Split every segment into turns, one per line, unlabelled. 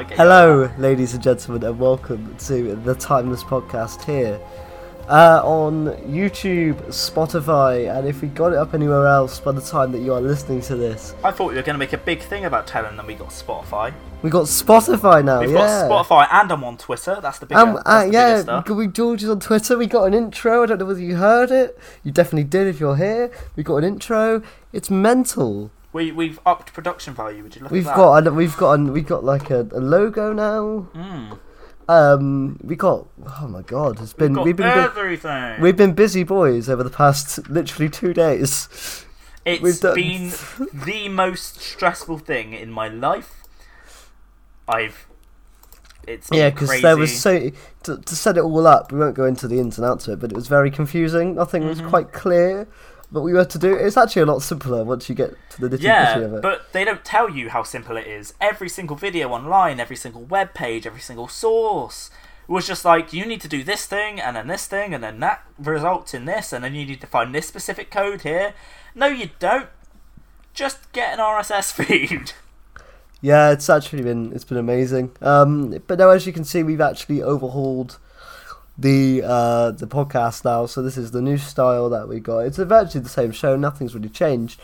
Whoa!
Hello, ladies and gentlemen, and welcome to the Timeless Podcast here uh, on YouTube, Spotify, and if we got it up anywhere else by the time that you are listening to this,
I thought we were going to make a big thing about telling them we got Spotify.
we got Spotify now.
We've
yeah.
got Spotify and I'm on Twitter. That's the big.
Um, uh, yeah, we George is on Twitter. We got an intro. I don't know whether you heard it. You definitely did if you're here. We got an intro. It's mental.
We we've upped production value. Would you look
We've
at that?
got a, we've got we got like a, a logo now.
Mm.
Um, we got oh my god, it's been
We've
we've been bu-
everything.
we've been busy boys over the past literally two days.
It's
done-
been the most stressful thing in my life. I've. It's
Yeah, because there was so to, to set it all up. We won't go into the ins and outs of it, but it was very confusing. Nothing was
Mhm.
quite clear. But we were to do. It's actually a lot simpler once you get to the nitty gritty
Yeah,
of it.
but they don't tell you how simple it is. Every single video online, every single web page, every single source was just like you need to do this thing and then this thing and then that results in this and then you need to find this specific code here. No, you don't. Just get an RSS feed.
Yeah, it's actually been it's been amazing. Um, but now as you can see, we've actually overhauled the uh, the podcast now. So this is the new style that we got. It's virtually the same show. Nothing's really changed.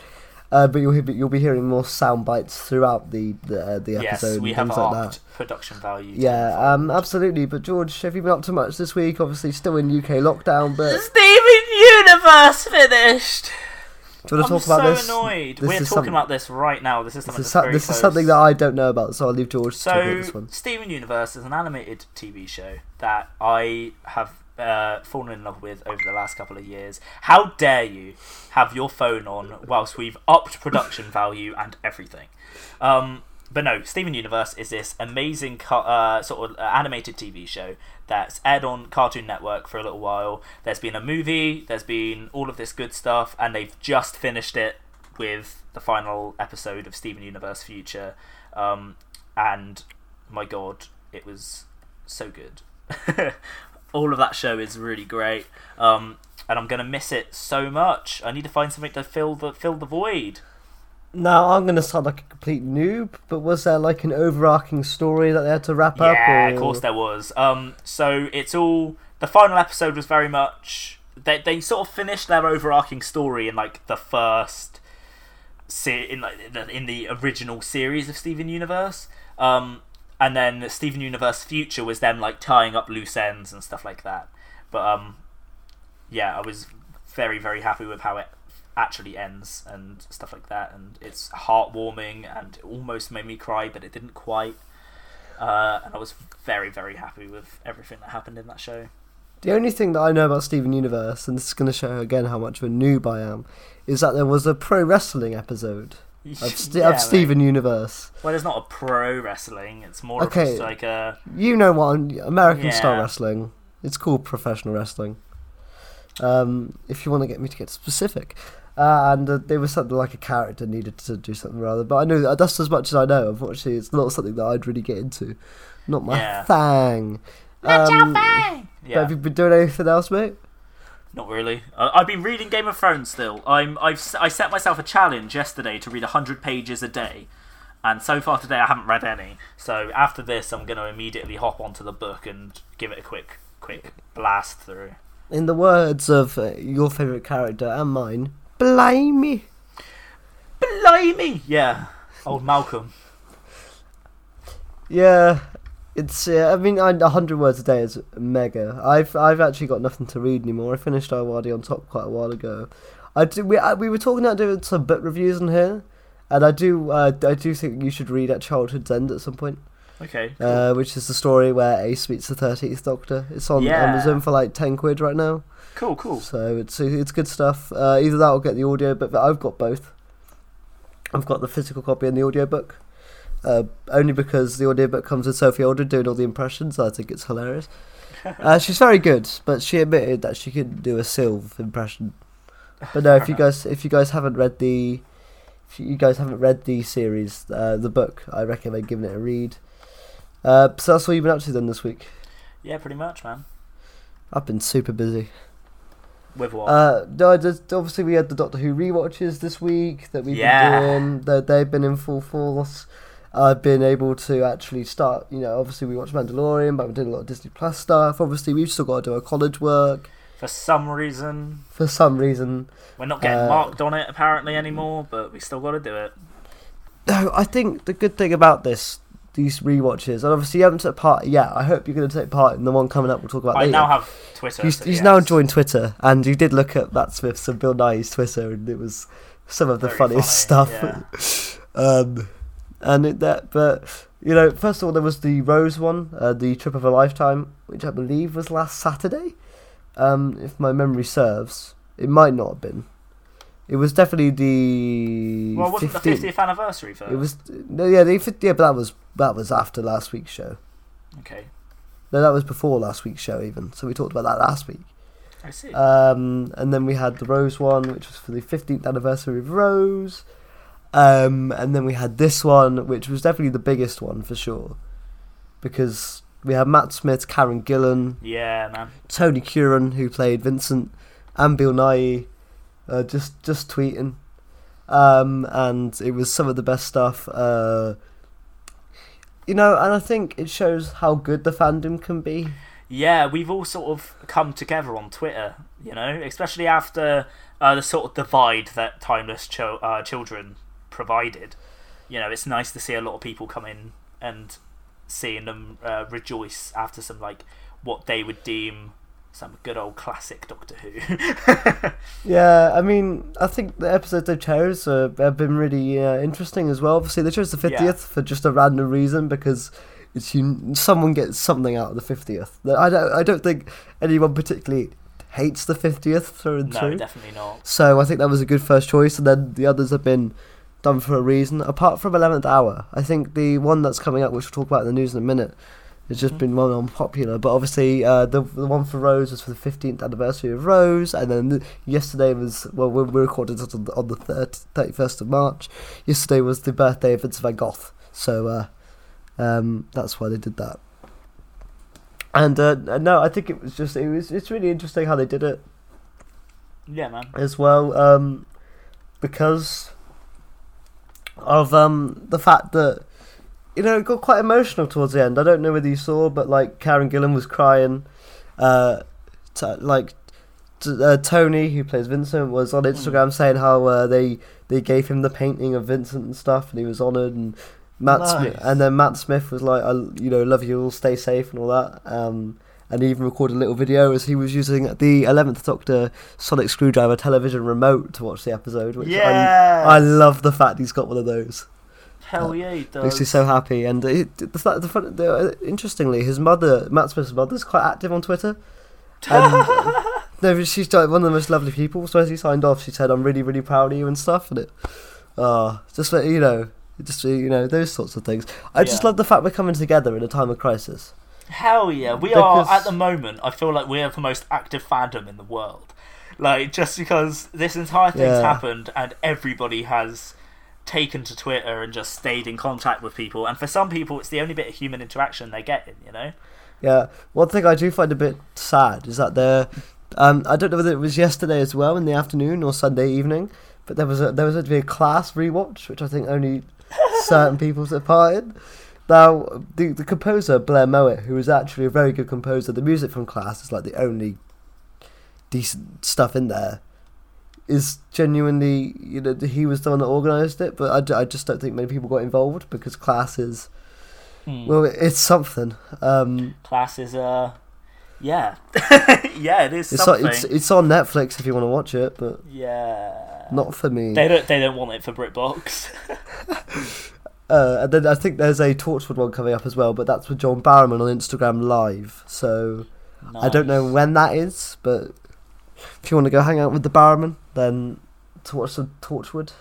Uh, but you'll hear, you'll be hearing more sound bites throughout the the, uh, the
yes,
episode
we
and
have
things like
upped
that.
production value.
Yeah, um, absolutely. But George, have you been up to much this week? Obviously, still in UK lockdown. But
Steven Universe finished.
Do you want to
I'm
talk about
so
this?
annoyed.
This
We're
is
talking
some-
about this right now. This is something
This is,
that's
so-
very
this is
close.
something that I don't know about, so I'll leave George to talk about
So,
this one.
Steven Universe is an animated TV show that I have uh, fallen in love with over the last couple of years. How dare you have your phone on whilst we've upped production value and everything? Um, but no, Steven Universe is this amazing co- uh, sort of uh, animated TV show that's aired on Cartoon Network for a little while. There's been a movie, there's been all of this good stuff, and they've just finished it with the final episode of Steven Universe Future. Um, and my god, it was so good. All of that show is really great, um, and I'm gonna miss it so much. I need to find something to fill the fill the void.
Now I'm gonna sound like a complete noob, but was there like an overarching story that they had to wrap up?
Yeah, of course there was. Um, so it's all the final episode was very much they they sort of finished their overarching story in like the first se- in like the, in the original series of Steven Universe. Um, and then Steven Universe Future was them like tying up loose ends and stuff like that. But um, yeah, I was very very happy with how it actually ends and stuff like that, and it's heartwarming and it almost made me cry, but it didn't quite. Uh, and I was very very happy with everything that happened in that show.
The only thing that I know about Steven Universe, and this is going to show again how much of a noob I am, is that there was a pro wrestling episode of, Ste-
Yeah,
of. Steven Universe.
Well, it's not a pro wrestling. It's more of
Okay.
just like a
You know what? American style wrestling. It's called professional wrestling. Um, if you want to get me to get specific. Uh, and uh, there was something like a character needed to do something rather, but I know that that's as much as I know. Unfortunately, it's not something that I'd really get into. Not my
Yeah.
thing. Um, But
yeah.
have you been doing anything else, mate?
Not really. Uh, I've been reading Game of Thrones still. I'm I've s- I set myself a challenge yesterday to read hundred pages a day, and so far today I haven't read any. So after this, I'm going to immediately hop onto the book and give it a quick quick blast through.
In the words of uh, your favourite character and mine, blimey.
Blimey! Yeah, old Malcolm.
Yeah, it's. Yeah, I mean, I- a hundred words a day is mega. I've I've actually got nothing to read anymore. I finished Iwadi on top quite a while ago. I do. We I, we were talking about doing some book reviews in here, and I do. Uh, I do think you should read at Childhood's End at some point.
Okay. cool.
Uh, which is the story where Ace meets the Thirteenth Doctor. It's on
Yeah.
Amazon for like ten quid right now.
Cool. Cool.
So it's it's good stuff. Uh, either that or get the audio, but I've got both. I've got the physical copy and the audiobook. Uh, only because the audiobook comes with Sophie Aldred doing all the impressions. I think it's hilarious. Uh, she's very good, but she admitted that she couldn't do a Sylve impression. But no, if you guys if you guys haven't read the if you guys haven't read the series, uh, the book, I recommend giving it a read. Uh, so that's all you've been up to then this week.
Yeah, pretty much, man.
I've been super busy.
With what?
Uh, no, just, obviously we had the Doctor Who rewatches this week that we've
Yeah.
been doing. They, they've been in full force. I've been able to actually start. You know, obviously we watched Mandalorian, but we're doing a lot of Disney Plus stuff. Obviously, we've still got to do our college work
For some reason,
for some reason.
we're not getting
Uh,
marked on it apparently anymore, but we still got to do it.
No, I think the good thing about this, these rewatches, and obviously you haven't taken part yet. I hope you're going to take part in the one coming up. We'll talk about
I
later.
now have Twitter.
He's,
so
he's
yes.
now joined Twitter, and you did look at Matt Smith's and Bill Nighy's Twitter, and it was some of the
Very
funniest
funny,
stuff. um, and it, that, but you know, first of all, there was the Rose one, uh, the Trip of a Lifetime, which I believe was last Saturday, um, if my memory serves. It might not have been. It was definitely the.
Well, wasn't
15th.
the 50th anniversary for
It was no, yeah, the, fif- yeah, but that was that was after last week's show.
Okay,
No, that was before last week's show, even. So we talked about that last week.
I see.
Um, and then we had the Rose one, which was for the 15th anniversary of Rose. Um, and then we had this one, which was definitely the biggest one for sure. Because we had Matt Smith, Karen Gillan,
yeah, man.
Tony Curran, who played Vincent, and Bill Nighy, uh, just, just tweeting. Um, and it was some of the best stuff. Uh, you know, and I think it shows how good the fandom can be.
Yeah, we've all sort of come together on Twitter, you know, especially after uh, the sort of divide that Timeless uh, Children provided. You know, it's nice to see a lot of people come in and seeing them uh, rejoice after some, like, what they would deem some good old classic Doctor Who.
Yeah, I mean, I think the episodes they chose uh, have been really uh, interesting as well. Obviously, they chose the fiftieth
Yeah.
for just a random reason because it's you, someone gets something out of the fiftieth. I don't, I don't think anyone particularly hates the fiftieth through and
no,
through.
definitely not.
So I think that was a good first choice, and then the others have been done for a reason. Apart from Eleventh Hour, I think the one that's coming up, which we'll talk about in the news in a minute, has just
Mhm.
been well unpopular. But obviously, uh, the the one for Rose was for the fifteenth anniversary of Rose, and then yesterday was well, we we recorded it on the, on the thirty first of March. Yesterday was the birthday of Vincent van Gogh, so uh, um, that's why they did that. And uh, no, I think it was just it was it's really interesting how they did it
Yeah, man.
as well um, because of um, the fact that you know it got quite emotional towards the end. I don't know whether you saw, but like Karen Gillan was crying. Uh, t- like t- uh, Tony, who plays Vincent, was on Instagram saying how uh, they they gave him the painting of Vincent and stuff, and he was honoured. And Matt Smith, and then Matt Smith was like, "I you know love you all, stay safe and all that." Um, and he even recorded a little video as he was using the Eleventh Doctor Sonic Screwdriver television remote to watch the episode. Which
Yeah.
I, I love the fact he's got one of those.
Hell yeah, he does.
Makes me so happy. And it, the the, fun- the, uh, interestingly, his mother, Matt Smith's mother, is quite active on Twitter. And uh, no, she's like one of the most lovely people. So as he signed off, she said, "I'm really, really proud of you" and stuff. And it, ah, just like you know, just you know those sorts of things. I just love the fact we're coming together in a time of crisis.
Hell yeah, we
Because-
are at the moment. I feel like we are the most active fandom in the world. Like just because this entire thing's
Yeah.
happened and everybody has taken to Twitter and just stayed in contact with people, and for some people, it's the only bit of human interaction they're getting. You know?
Yeah, one thing I do find a bit sad is that there, um, I don't know whether it was yesterday as well in the afternoon or Sunday evening, but there was a there was to be a class rewatch, which I think only certain people took part in. Now, the the composer Blair Mowat, who is actually a very good composer, the music from Class is like the only decent stuff in there. Is genuinely, you know, he was the one that organised it, but I, d- I just don't think many people got involved because Class is,
Hmm.
well, it's something. Um,
Class is uh, yeah, yeah, it is
It's on, it's it's on Netflix if you want to watch it, but
yeah,
not for me.
They don't. They don't want it for BritBox.
Uh, and then I think there's a Torchwood one coming up as well, but that's with John Barrowman on Instagram Live. So I don't know when that is, but if you want to go hang out with the Barrowman, then to watch some Torchwood.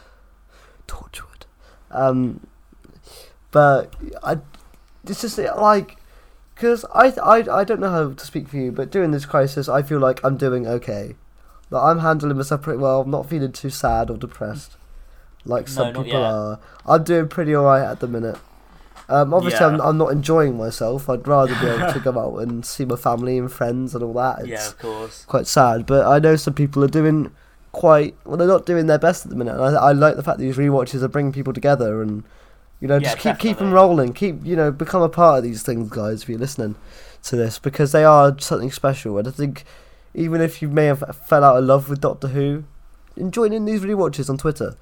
Torchwood. Um, but I, it's just like, because I, I, I don't know how to speak for you, but during this crisis, I feel like I'm doing okay. That I'm handling myself pretty well. I'm not feeling too sad or depressed, like some
not
people
yet.
are. I'm doing pretty alright at the minute. Um, obviously, I'm, I'm not enjoying myself. I'd rather be able to go out and see my family and friends and all that. It's
yeah, of course.
quite sad, but I know some people are doing quite well. They're not doing their best at the minute. And I, I like the fact that these rewatches are bringing people together and you know
Yeah,
just keep keep them rolling. Keep you know become a part of these things, guys. If you're listening to this, because they are something special. And I think even if you may have fell out of love with Doctor Who, in these rewatches on Twitter.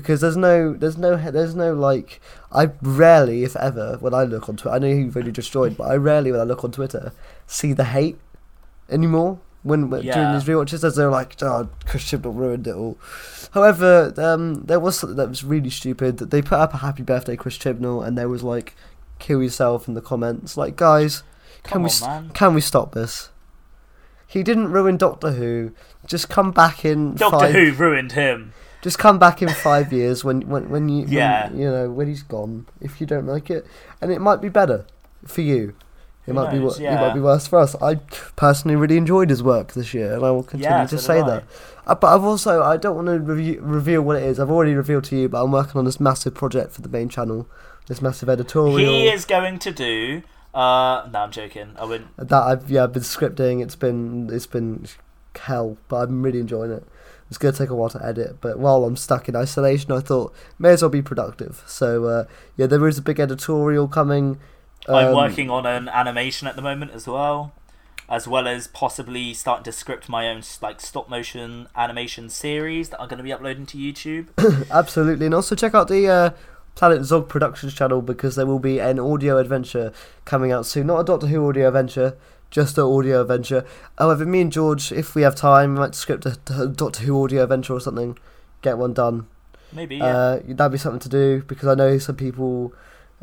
Because there's no, there's no, there's no like. I rarely, if ever, when I look on Twitter, I know you've just joined, but I rarely, when I look on Twitter, see the hate anymore. When, when during
Yeah.
these rewatches, as they're like, "Oh, Chris Chibnall ruined it all." However, um, there was something that was really stupid. That they put up a happy birthday, Chris Chibnall, and there was like, "Kill yourself" in the comments. Like, guys,
Come
can we
on,
s- can we stop this? He didn't ruin Doctor Who. Just come back in
Doctor
five.
Who ruined him.
Just come back in five years when when when you when,
Yeah.
you know when he's gone. If you don't like it, and it might be better for you. It
Who
might be
knows,
wo- it might be worse for us. I personally really enjoyed his work this year, and I will continue
Yeah,
to
so
say
I.
that. Uh, but I've also I don't want to review, reveal what it is. I've already revealed to you, but I'm working on this massive project for the main channel. This massive editorial
He is going to do. Uh, no, I'm joking. I wouldn't.
that I've yeah I've been scripting. It's been it's been hell, but I'm really enjoying it. It's gonna take a while to edit, but while I'm stuck in isolation, I thought may as well be productive. So uh, yeah, there is a big editorial coming.
I'm
Um,
working on an animation at the moment as well, as well as possibly starting to script my own like stop motion animation series that I'm going to be uploading to YouTube.
Absolutely, and also check out the uh, Planet Zog Productions channel because there will be an audio adventure coming out soon. Not a Doctor Who audio adventure, just an audio adventure. However, me and George, if we have time, we might script a, a Doctor Who audio adventure or something. Get one done.
Maybe. Yeah.
Uh, that'd be something to do because I know some people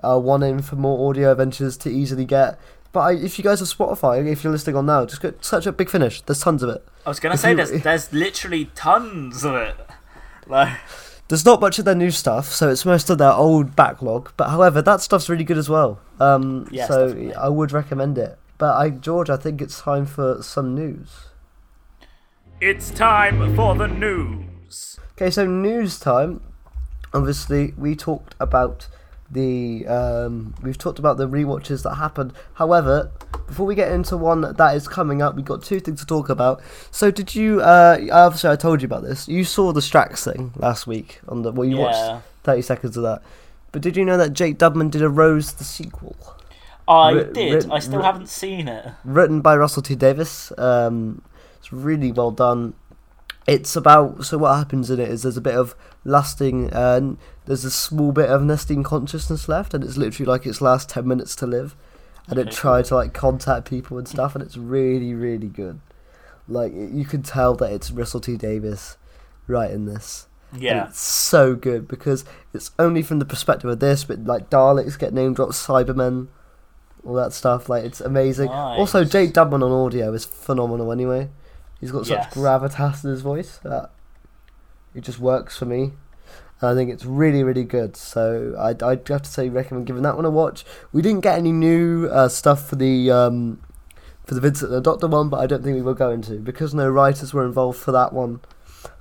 are wanting for more audio adventures to easily get. But I, if you guys have Spotify, if you're listening on now, just go search up Big Finish. There's tons of it.
I was going to
if
say
you-
there's there's literally tons of it. Like
There's not much of their new stuff, so it's most of their old backlog. But however, that stuff's really good as well. Um,
Yes,
so
definitely.
I would recommend it. But I, George, I think it's time for some news.
it's time for the news.
Okay, so news time. Obviously, we talked about the um, we've talked about the rewatches that happened. However, before we get into one that is coming up, we've got two things to talk about. So, did you? Uh, obviously, I told you about this. You saw the Strax thing last week on the well, you watched
yeah.
thirty seconds of that. But did you know that Jake Dubman did a Rose the sequel,
I did.
written-
I still haven't seen it.
written by Russell T Davies? Um, it's really well done. It's about so what happens in it is there's a bit of lasting and there's a small bit of Nestene consciousness left, and it's literally like its last ten minutes to live, and it
Okay,
tried to like contact people and stuff, and it's really really good. Like you can tell that it's Russell T Davies writing this. And
Yeah.
it's so good because it's only from the perspective of this, but like Daleks get name dropped, Cybermen, all that stuff. Like it's amazing. Also,
Nice.
Jake Dubman on audio is phenomenal. Anyway, he's got such
Yes.
gravitas in his voice that it just works for me. And I think it's really, really good. So I'd, I'd have to say recommend giving that one a watch. We didn't get any new uh, stuff for the um, for the Vincent the Doctor one, but I don't think we will go into because no writers were involved for that one.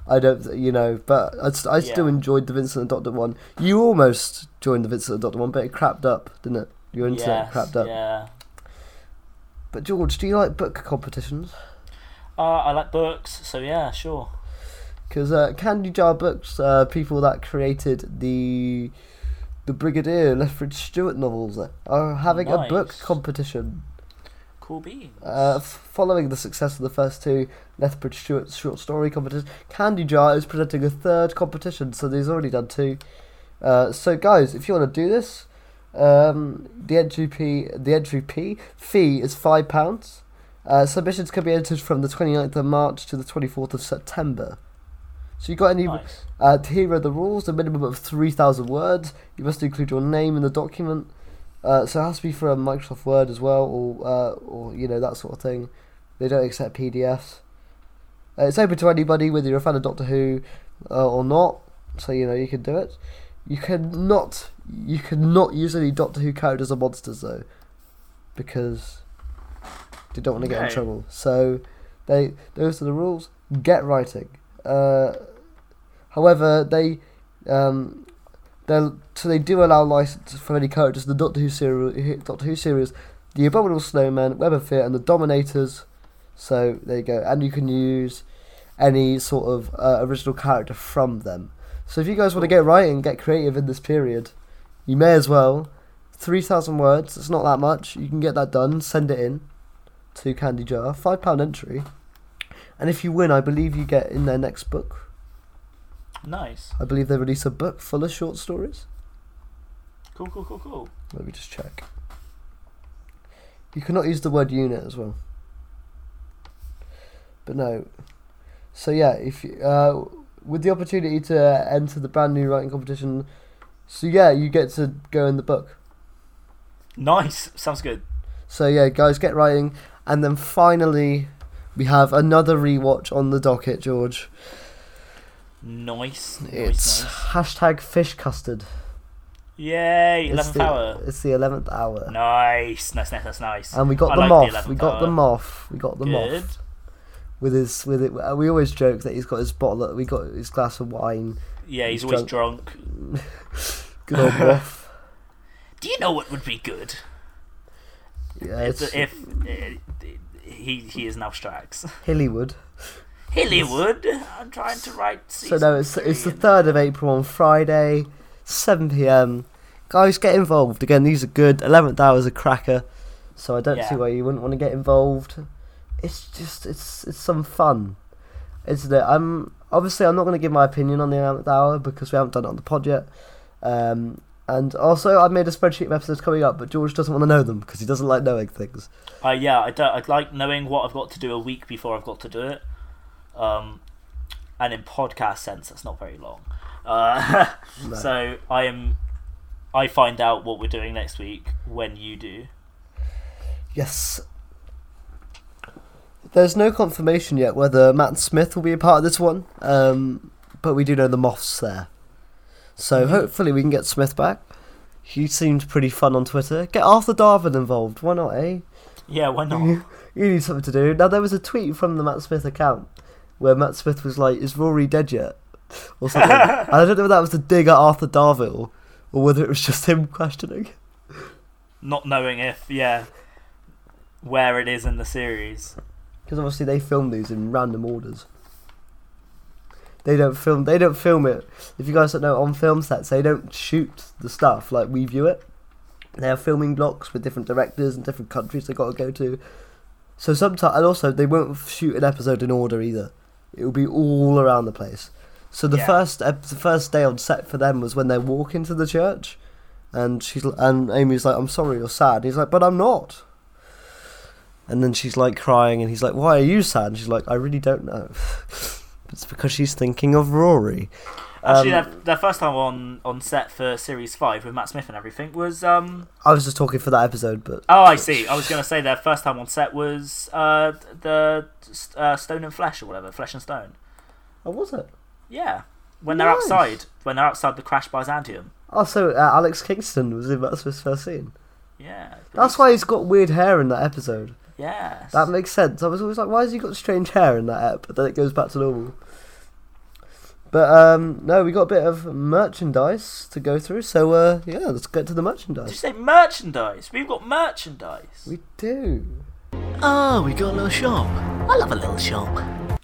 I don't, you know, but I, st- I still enjoyed the Vincent and Doctor one. You almost joined the Vincent and Doctor one, but it crapped up, didn't it? Your internet
Yes,
crapped up.
Yeah.
But George, do you like book competitions?
Uh, I like books, so yeah, sure.
Because uh, Candy Jar Books, uh, people that created the the Brigadier Lethbridge Stewart novels, are having a book competition.
Cool beans.
Uh, f- following the success of the first two Lethbridge Stewart short story competitions, Candy Jar is presenting a third competition, so they've already done two. Uh, so guys, if you want to do this, um, the entry fee, the entry fee fee is five pounds. Uh, submissions can be entered from the 29th of March to the 24th of September. So you got any
nice.
uh, here are the rules: a minimum of three thousand words. You must include your name in the document. Uh, so it has to be from Microsoft Word as well, or uh, or you know that sort of thing. They don't accept PDFs. Uh, it's open to anybody, whether you're a fan of Doctor Who uh, or not. So you know you can do it. You cannot you cannot use any Doctor Who characters or monsters though, because they don't want to get in trouble. So they those are the rules. Get writing. Uh, however, they um, They'll, so they do allow license for any characters in the Doctor Who series, Doctor Who series, the Abominable Snowman, Web of Fear, and the Dominators. So there you go, and you can use any sort of uh, original character from them. So if you guys want to get writing, get creative in this period, you may as well. Three thousand words. It's not that much. You can get that done. Send it in to Candy Jar. Five pound entry. And if you win, I believe you get in their next book.
Nice.
I believe they release a book full of short stories.
Cool, cool, cool, cool.
Let me just check. You cannot use the word unit as well. But no. So yeah, if you, uh, with the opportunity to enter the brand new writing competition, so yeah, you get to go in the book.
Nice. Sounds good.
So yeah, guys, get writing, and then finally, we have another rewatch on the docket, George.
Nice. Nice.
It's
nice.
hashtag fish custard.
Yay! Eleventh hour.
It's the eleventh hour.
Nice. Nice. Nice. Nice. Nice.
And we got
I
the
like
moth.
The
we got the moth. We got the
Good.
moth with his with it. We always joke that he's got his bottle. We got his glass of wine.
Yeah, he's
He's
always drunk.
Good old.
Do you know what would be good?
Yeah,
If,
it's
if uh, he he is now Strax.
Hillywood.
Hillywood. I'm trying to write.
So no, it's it's the third of April on Friday, seven p.m. Guys, get involved. Again, these are good. Eleventh hour's a cracker, so I don't see why you wouldn't want to get involved. It's just it's it's some fun, isn't it? I'm obviously I'm not going to give my opinion on the eleventh hour because we haven't done it on the pod yet. Um, and also, I've made a spreadsheet of episodes coming up, but George doesn't want to know them because he doesn't like knowing things.
Uh, yeah, I don't. I'd like knowing what I've got to do a week before I've got to do it. Um, and in podcast sense, that's not very long. Uh,
No.
So I am. I find out what we're doing next week when you do.
Yes. There's no confirmation yet whether Matt Smith will be a part of this one, um, but we do know the Moth's there. So
Mhm.
hopefully we can get Smith back. He seems pretty fun on Twitter. Get Arthur Darvill involved. Why not, eh?
Yeah, why not?
You need something to do. Now there was a tweet from the Matt Smith account where Matt Smith was like, "Is Rory dead yet?" or something. and I don't know if that was to dig at Arthur Darvill or whether it was just him questioning.
not knowing if yeah, where it is in the series.
Because obviously they film these in random orders. They don't film. They don't film it. If you guys don't know, on film sets they don't shoot the stuff like we view it. They have filming blocks with different directors and different countries they got to go to. So sometimes, and also they won't shoot an episode in order either. It will be all around the place. So the
Yeah.
first ep- the first day on set for them was when they walk into the church, and she's and Amy's like, "I'm sorry, you're sad." He's like, "But I'm not." And then she's like crying, and he's like, "Why are you sad?" And she's like, "I really don't know." it's because she's thinking of Rory.
Actually,
Um,
their, their first time on, on set for series five with Matt Smith and everything was um.
I was just talking for that episode, but
Oh, I see. I was gonna say their first time on set was uh the uh, Stone and Flesh or whatever, Flesh and Stone.
oh, was it?
Yeah, when they're outside, when they're outside the Crash Byzantium.
Also, uh, Alex Kingston was in Matt Smith's first scene.
Yeah,
That's why he's got weird hair in that episode.
Yes.
That makes sense. I was always like, why has he got strange hair in that app? But then it goes back to normal. But um, no, we got a bit of merchandise to go through. So uh, yeah, let's get to the merchandise.
Did you say merchandise? We've got merchandise.
We do.
Oh, we got a little shop. I love a little shop.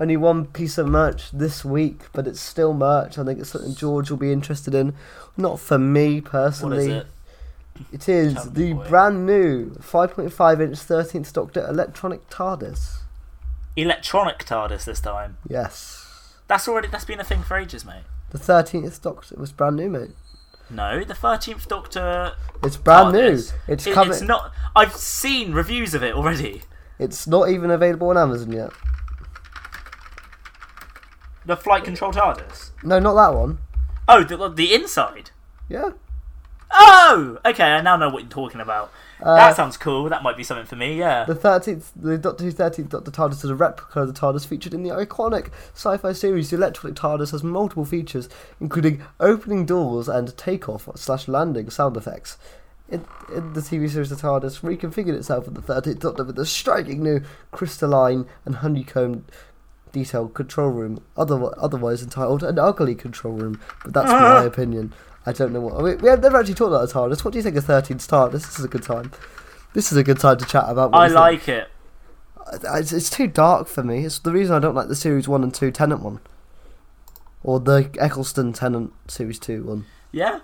Only one piece of merch this week, but it's still merch. I think it's something George will be interested in. Not for me personally.
is it?
It is the
boy.
brand new 5.5 inch 13th Doctor electronic TARDIS.
Electronic TARDIS this time.
Yes.
That's already that's been a thing for ages, mate.
The 13th Doctor was brand new, mate.
No, the Thirteenth Doctor.
It's brand
TARDIS.
new. It's
It-
coming.
It's not. I've seen reviews of it already.
It's not even available on Amazon yet.
The flight control TARDIS.
No, not that one.
Oh, the, the inside.
Yeah.
Oh, okay. I now know what you're talking about.
Uh,
that sounds cool. That might be something for me. Yeah.
The 13th, the Doctor Who 13th Doctor TARDIS is a replica of the TARDIS featured in the iconic sci-fi series. The electronic TARDIS has multiple features, including opening doors and takeoff slash landing sound effects. In, in the TV series, the TARDIS reconfigured itself with the 13th Doctor with a striking new crystalline and honeycomb detailed control room, other, otherwise entitled an ugly control room. But that's my opinion. I don't know what. I mean, we have never actually talked about the TARDIS. What do you think of 13's TARDIS? This is a good time. This is a good time to chat about.
I like it.
It's, it's too dark for me. It's the reason I don't like the series one and two Tennant one, or the Eccleston Tennant series two one.
Yeah.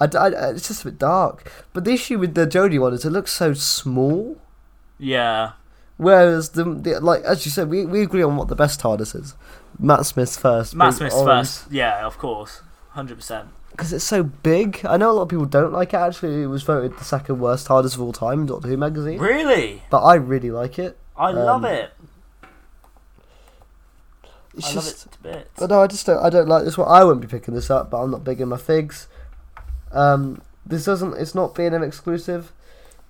I, I- it's just a bit dark. But the issue with the Jodie one is it looks so small.
Yeah.
Whereas the, the like as you said, we, we agree on what the best TARDIS is. Matt Smith's first.
Matt Smith's
orange,
first. Yeah, of course. 100%.
Because it's so big. I know a lot of people don't like it. Actually, it was voted the second worst TARDIS of all time in Doctor Who magazine.
Really?
But I really like it.
I love
Um,
it.
It's
I
just
love it to bits.
But no, I just don't. I don't like this one. I won't be picking this up, but I'm not big in my figs. Um, this doesn't. It's not B&M exclusive.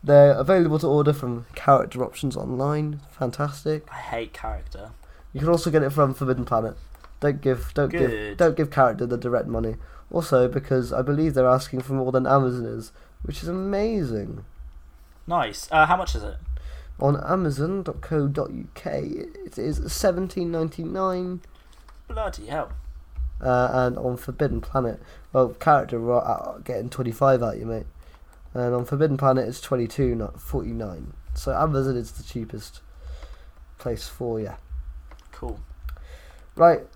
They're available to order from Character Options online. Fantastic.
I hate character.
You can also get it from Forbidden Planet. Don't give. Don't give. Don't give Character the direct money. Also, because I believe they're asking for more than Amazon is, which is amazing.
Nice. Uh, how much is it?
On Amazon.co.uk, it is seventeen ninety nine.
Bloody hell.
uh, and on Forbidden Planet, well, character out- getting 25 out you, mate. And on Forbidden Planet, it's 22, not 49. So Amazon is the cheapest place for you.
Cool.
Right,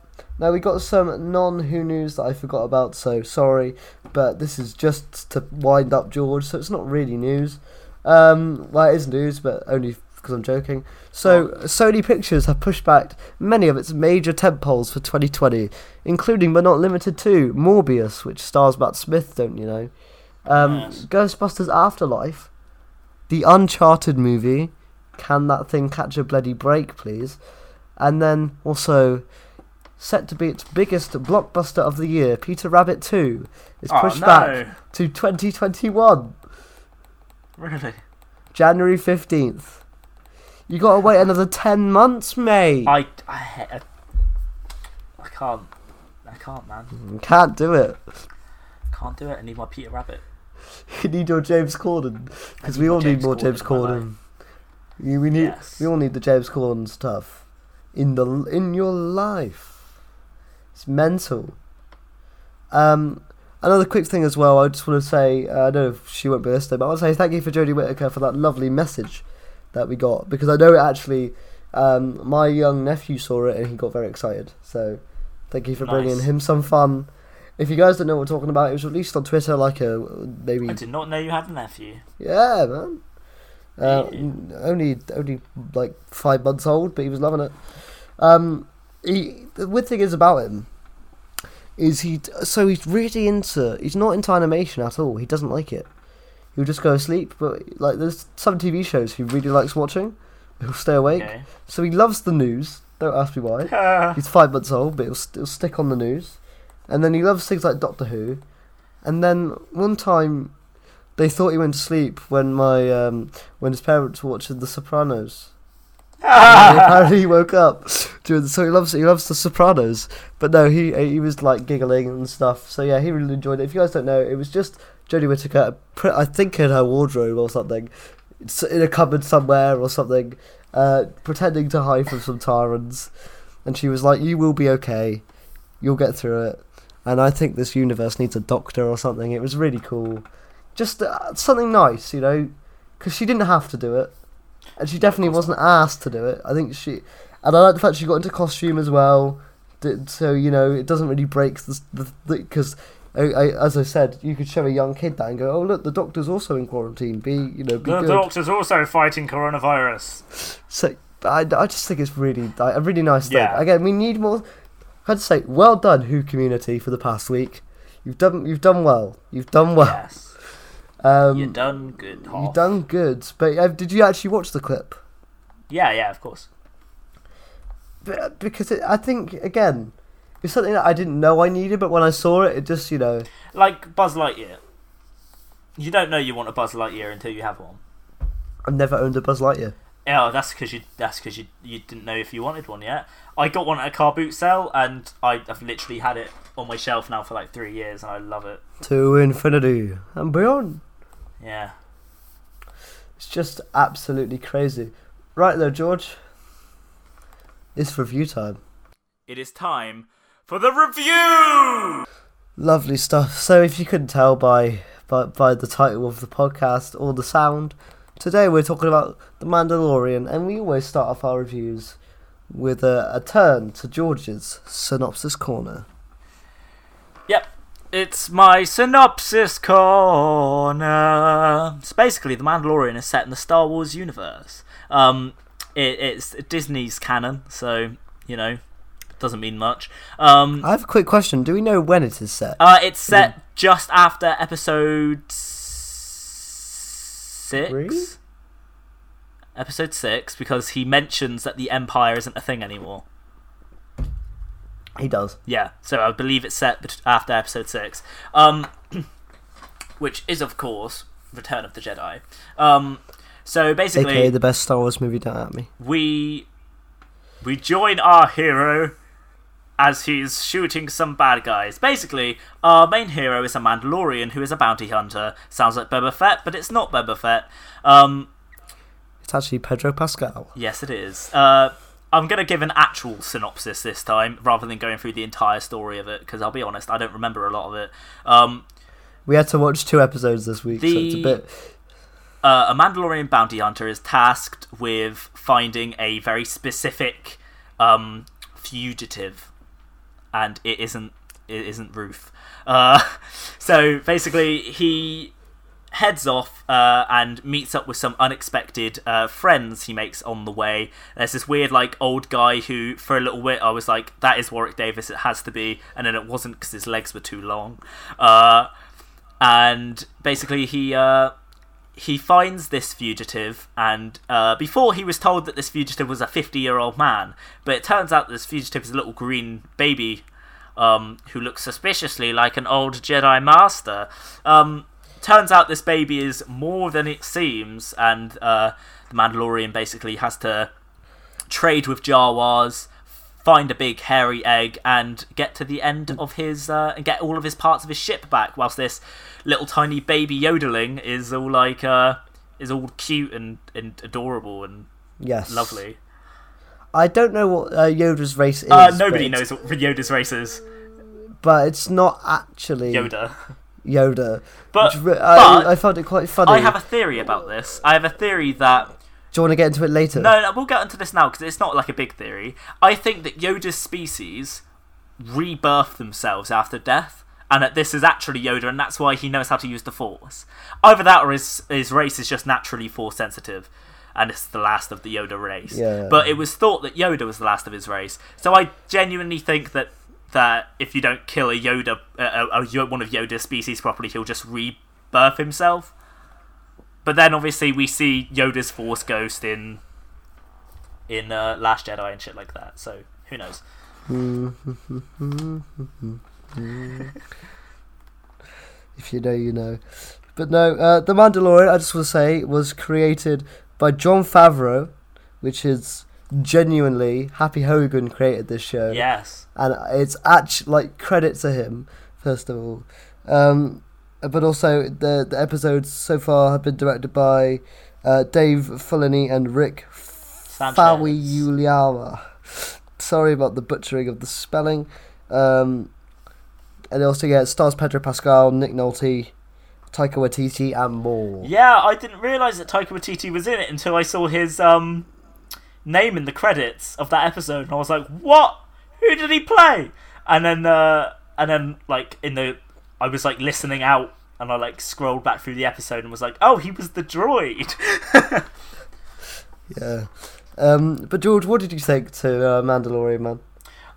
now we got some non Who news that I forgot about, so sorry, but this is just to wind up George, so it's not really news. Um, well, it is news, but only because I'm joking. So, Sony Pictures have pushed back many of its major tentpoles for 2020, including but not limited to Morbius, which stars Matt Smith, don't you know? Um,
Yes.
Ghostbusters Afterlife, the Uncharted movie. Can that thing catch a bloody break, please? And then also set to be its biggest blockbuster of the year, Peter Rabbit 2, is
Oh,
pushed
no.
back to 2021,
Really?
January 15th. You gotta wait another 10 months, mate.
I, I, I, can't. I can't, man.
Can't do it.
Can't do it. I need my Peter Rabbit.
You need your James Corden because we all need more
Corden
James Corden. We need
Yes.
we all need the James Corden stuff in the in your life. It's mental. Um, another quick thing as well. I just want to say uh, I don't know if she won't be listening, but I want to say thank you for Jodie Whittaker for that lovely message that we got because I know it actually. Um, my young nephew saw it and he got very excited. So thank you for bringing him some fun. If you guys don't know what we're talking about, it was released on Twitter like a maybe
I did not know you had a nephew.
yeah, man. Uh, Only, only like five months old, but he was loving it. Um, he the weird thing is about him is he so he's really into he's not into animation at all. He doesn't like it. He'll just go to sleep. But like there's some TV shows he really likes watching. He'll stay awake.
Okay.
So he loves the news. Don't ask me why. He's five months old, but he'll, he'll stick on the news. And then he loves things like Doctor Who. And then one time, they thought he went to sleep when my um, when his parents were watching The Sopranos. Apparently he woke up during the, so he loves he loves The Sopranos. But no, he he was like giggling and stuff. So yeah, he really enjoyed it. If you guys don't know, it was just Jodie Whittaker, I think in her wardrobe or something, it's in a cupboard somewhere or something, uh, pretending to hide from some tyrants. And she was like, "You will be okay. You'll get through it." And I think this universe needs a doctor or something. It was really cool, just uh, something nice, you know, because she didn't have to do it, and she definitely wasn't asked to do it. I think she, and I like the fact she got into costume as well. Did- So you know, it doesn't really break the because. I, I, as I said, you could show a young kid that and go, "Oh look, the doctor's also in quarantine. Be you know, be
The
good."
doctor's also fighting coronavirus.
So I, I just think it's really a really nice thing.
Yeah.
Again, we need more. I'd say, well done, Who community, for the past week. You've done you've done well. You've done well.
Yes.
Um,
you done good, Hoff.
You've done good. But uh, did you actually watch the clip?
Yeah, yeah, of course.
But, because it, I think again, it's something that I didn't know I needed, but when I saw it, it just you know.
Like Buzz Lightyear. You don't know you want a Buzz Lightyear until you have one.
I've never owned a Buzz Lightyear.
Yeah, that's because you. That's because you. You didn't know if you wanted one yet. I got one at a car boot sale, and I, I've literally had it on my shelf now for like three years, and I love it.
To infinity and beyond.
Yeah.
It's just absolutely crazy. Right though, George. It's review time.
it is time for the review.
Lovely stuff. So, if you couldn't tell by, by by the title of the podcast or the sound, today we're talking about The Mandalorian, and we always start off our reviews with a, a turn to George's synopsis corner.
Yep, it's my synopsis corner. So basically, The Mandalorian is set in the Star Wars universe. Um, it, it's Disney's canon, so you know, it doesn't mean much. Um,
I have a quick question. Do we know when it is set?
uh, it's set just after Episode six.
Three?
Episode six, because he mentions that the Empire isn't a thing anymore.
He does.
Yeah, so I believe it's set after episode six, um, which is of course Return of the Jedi. Um, so basically,
AKA the best Star Wars movie, don't at me.
we we join our hero as he's shooting some bad guys. Basically, our main hero is a Mandalorian who is a bounty hunter. Sounds like Boba Fett, but it's not Boba Fett. Um,
It's actually Pedro Pascal.
yes, it is. Uh, I'm gonna give an actual synopsis this time rather than going through the entire story of it because I'll be honest, I don't remember a lot of it. Um,
We had to watch two episodes this week, so it's a bit.
uh, a Mandalorian bounty hunter is tasked with finding a very specific um, fugitive, and it isn't it isn't Ruth. Uh, so basically, he heads off uh, and meets up with some unexpected uh, friends he makes on the way. There's this weird, like, old guy who, for a little bit, I was like, "That is Warwick Davis. It has to be," and then it wasn't because his legs were too long. Uh, and basically, he uh, he finds this fugitive, and uh, before he was told that this fugitive was a 50 year old man, but it turns out this fugitive is a little green baby um, who looks suspiciously like an old Jedi Master. Um, turns out this baby is more than it seems, and uh, the Mandalorian basically has to trade with Jawas, find a big hairy egg, and get to the end of his uh, and get all of his parts of his ship back. Whilst this little tiny baby yodeling is all like uh, is all cute and, and adorable and
Yes.
lovely.
I don't know what uh, Yoda's race is.
Uh, nobody
but
knows what Yoda's race is.
But it's not actually
Yoda.
Yoda.
But,
which re-
but
I, I found it quite funny.
I have a theory about this. I have a theory that
Do you want to get into it later?
No, no, we'll get into this now because it's not like a big theory. I think that Yoda's species rebirth themselves after death, and that this is actually Yoda, and that's why he knows how to use the Force. Either that, or his his race is just naturally Force sensitive, and it's the last of the Yoda race.
Yeah.
But it was thought that Yoda was the last of his race, so I genuinely think that that if you don't kill a Yoda, a, a, one of Yoda's species properly, he'll just rebirth himself. But then obviously we see Yoda's Force Ghost in in uh, Last Jedi and shit like that. So who knows?
If you know, you know. But no, uh, The Mandalorian, I just want to say, was created by Jon Favreau, which is genuinely Happy Hogan created this show.
Yes.
and it's actually like credit to him first of all um, but also the the episodes so far have been directed by uh, Dave Filoni and Rick
Sanchez.
Sorry about the butchering of the spelling um, and also yeah it stars Pedro Pascal Nick Nolte Taika Waititi and more
Yeah, I didn't realize that Taika Waititi was in it until I saw his um name in the credits of that episode, and I was like, "What? Who did he play?" And then, uh, and then, like in the, I was like listening out, and I like scrolled back through the episode and was like, "Oh, he was the droid."
yeah um, but George what did you think to uh, Mandalorian man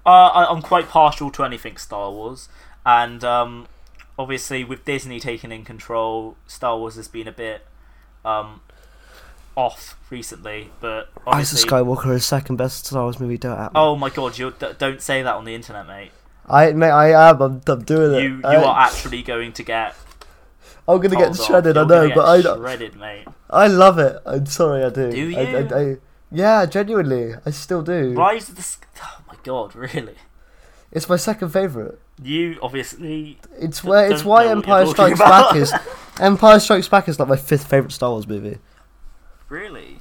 Uh, I, I'm quite partial to anything Star Wars, and um, obviously with Disney taking in control, Star Wars has been a bit um, off recently. But
Rise of Skywalker is second best Star Wars movie don't at me.
oh my god, you d- don't say that on the internet, mate.
I mate, I am. I'm, I'm doing it.
You you
I,
are actually going to get.
I'm gonna get shredded. I know, but I
shredded, mate.
I love it. I'm sorry, I do.
Do
I, I,
you?
I, yeah, genuinely, I still do.
Rise of the. Oh my god, really?
It's my second favorite.
You obviously.
It's where it's why Empire Strikes. Back is Empire Strikes Back is like my fifth favorite Star Wars movie.
Really?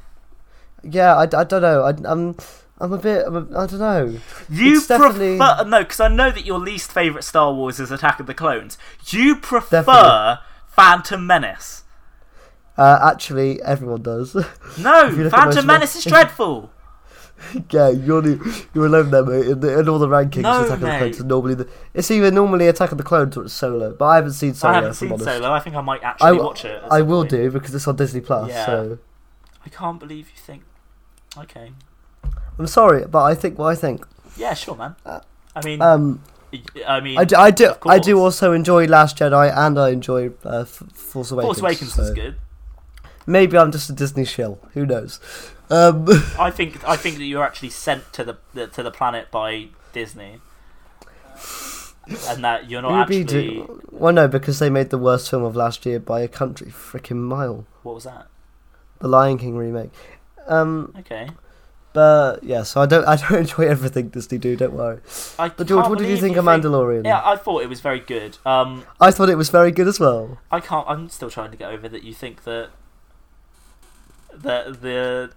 Yeah, I, I don't know. I, I'm I'm a bit. I'm a, I don't know.
You
It's definitely-
prefer no, because I know that your least favorite Star Wars is Attack of the Clones. You prefer
Definitely.
Phantom Menace.
Uh, actually, everyone does.
No,
you look at
Phantom Menace is dreadful.
yeah, you're the, you're alone there, mate. In, the, in all the rankings,
No,
Attack of the
mate.
Clones are normally the. It's either normally Attack of the Clones or it's Solo, but I haven't seen Solo.
I haven't seen. Solo. I think I might actually
w-
watch it.
I will do because it's on Disney Plus.
Yeah.
So
I can't believe you think. Okay.
I'm sorry, but I think what I think.
Yeah, sure, man. I mean,
Um,
I mean,
I do, I do, I do also enjoy Last Jedi, and I enjoy uh, Force Awakens.
Force Awakens
so
is good.
Maybe I'm just a Disney shill. Who knows? Um,
I think I think that you're actually sent to the, the to the planet by Disney, and that you're not
maybe
actually.
do- well, no, because they made the worst film of last year by a country freaking mile.
What was that?
The Lion King remake. Um,
Okay.
but yeah, so I don't, I don't enjoy everything Disney do. Don't worry.
I
But George, what did you think of Mandalorian?
Yeah, I thought it was very good. Um,
I thought it was very good as well.
I can't. I'm still trying to get over that you think that the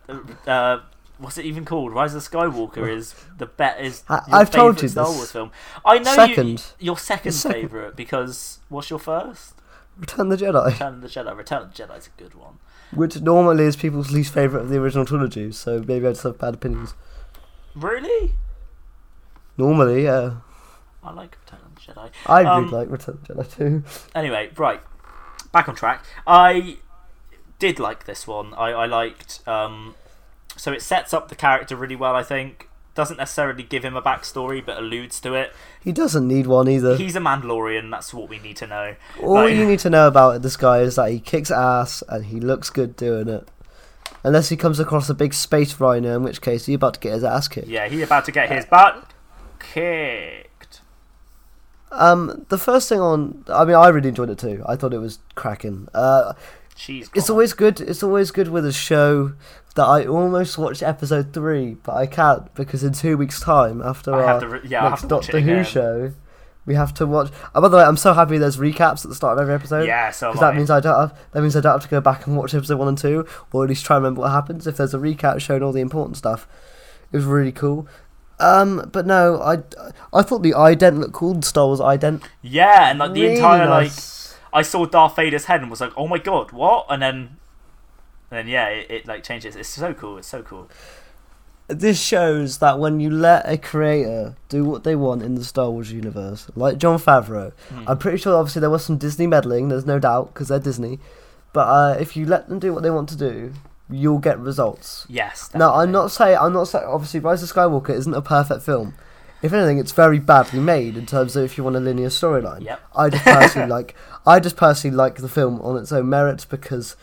the uh, what's it even called? Rise of Skywalker is the bet is
I-
your
I've told you
Star
this.
Wars film. I know
Second.
You, your second,
second.
favorite because what's your first?
Return of the Jedi,
Return of the Jedi. Return of the Jedi is a good one.
Which normally is people's least favorite of the original trilogy. So maybe I just have bad opinions.
Really?
Normally, yeah,
I like Return of the Jedi.
I
Um,
really like Return of the Jedi too.
Anyway, right. Back on track. I did like this one. I, I liked. Um, so it sets up the character really well, I think. Doesn't necessarily give him a backstory, but alludes to it.
He doesn't need one either.
He's a Mandalorian, that's what we need to know.
All
Like-
you need to know about this guy is that he kicks ass and he looks good doing it. Unless he comes across a big space rhino, in which case he's about to get his ass kicked.
Yeah, he's about to get his butt kicked.
Um, the first thing on, I mean, I really enjoyed it too. I thought it was cracking. Uh,
She's
it's always good. It's always good with a show that I almost watched episode three, but I can't because in two weeks' time, after
I
our
re- yeah,
next
to
Doctor Who show, we have to watch. Oh, by the way, I'm so happy there's recaps at the start of every episode.
Yeah, so
Because that means I don't have that means I don't have to go back and watch episode one and two, or at least try and remember what happens. If there's a recap showing all the important stuff, it was really cool. Um, but no, I, I thought the ident looked cool. The Star Wars ident.
Yeah, and like the
Really
entire like. I saw Darth Vader's head and was like, "Oh my god, what?" And then, and then yeah, it, it like changes. It's so cool. It's so cool.
This shows that when you let a creator do what they want in the Star Wars universe, like Jon Favreau,
Hmm.
I'm pretty sure obviously there was some Disney meddling. There's no doubt because they're Disney, but uh, if you let them do what they want to do, you'll get results.
Yes.
Now I'm not saying I'm not saying obviously Rise of Skywalker isn't a perfect film. If anything, it's very badly made in terms of if you want a linear storyline.
Yep.
I just personally like I just personally like the film on its own merits because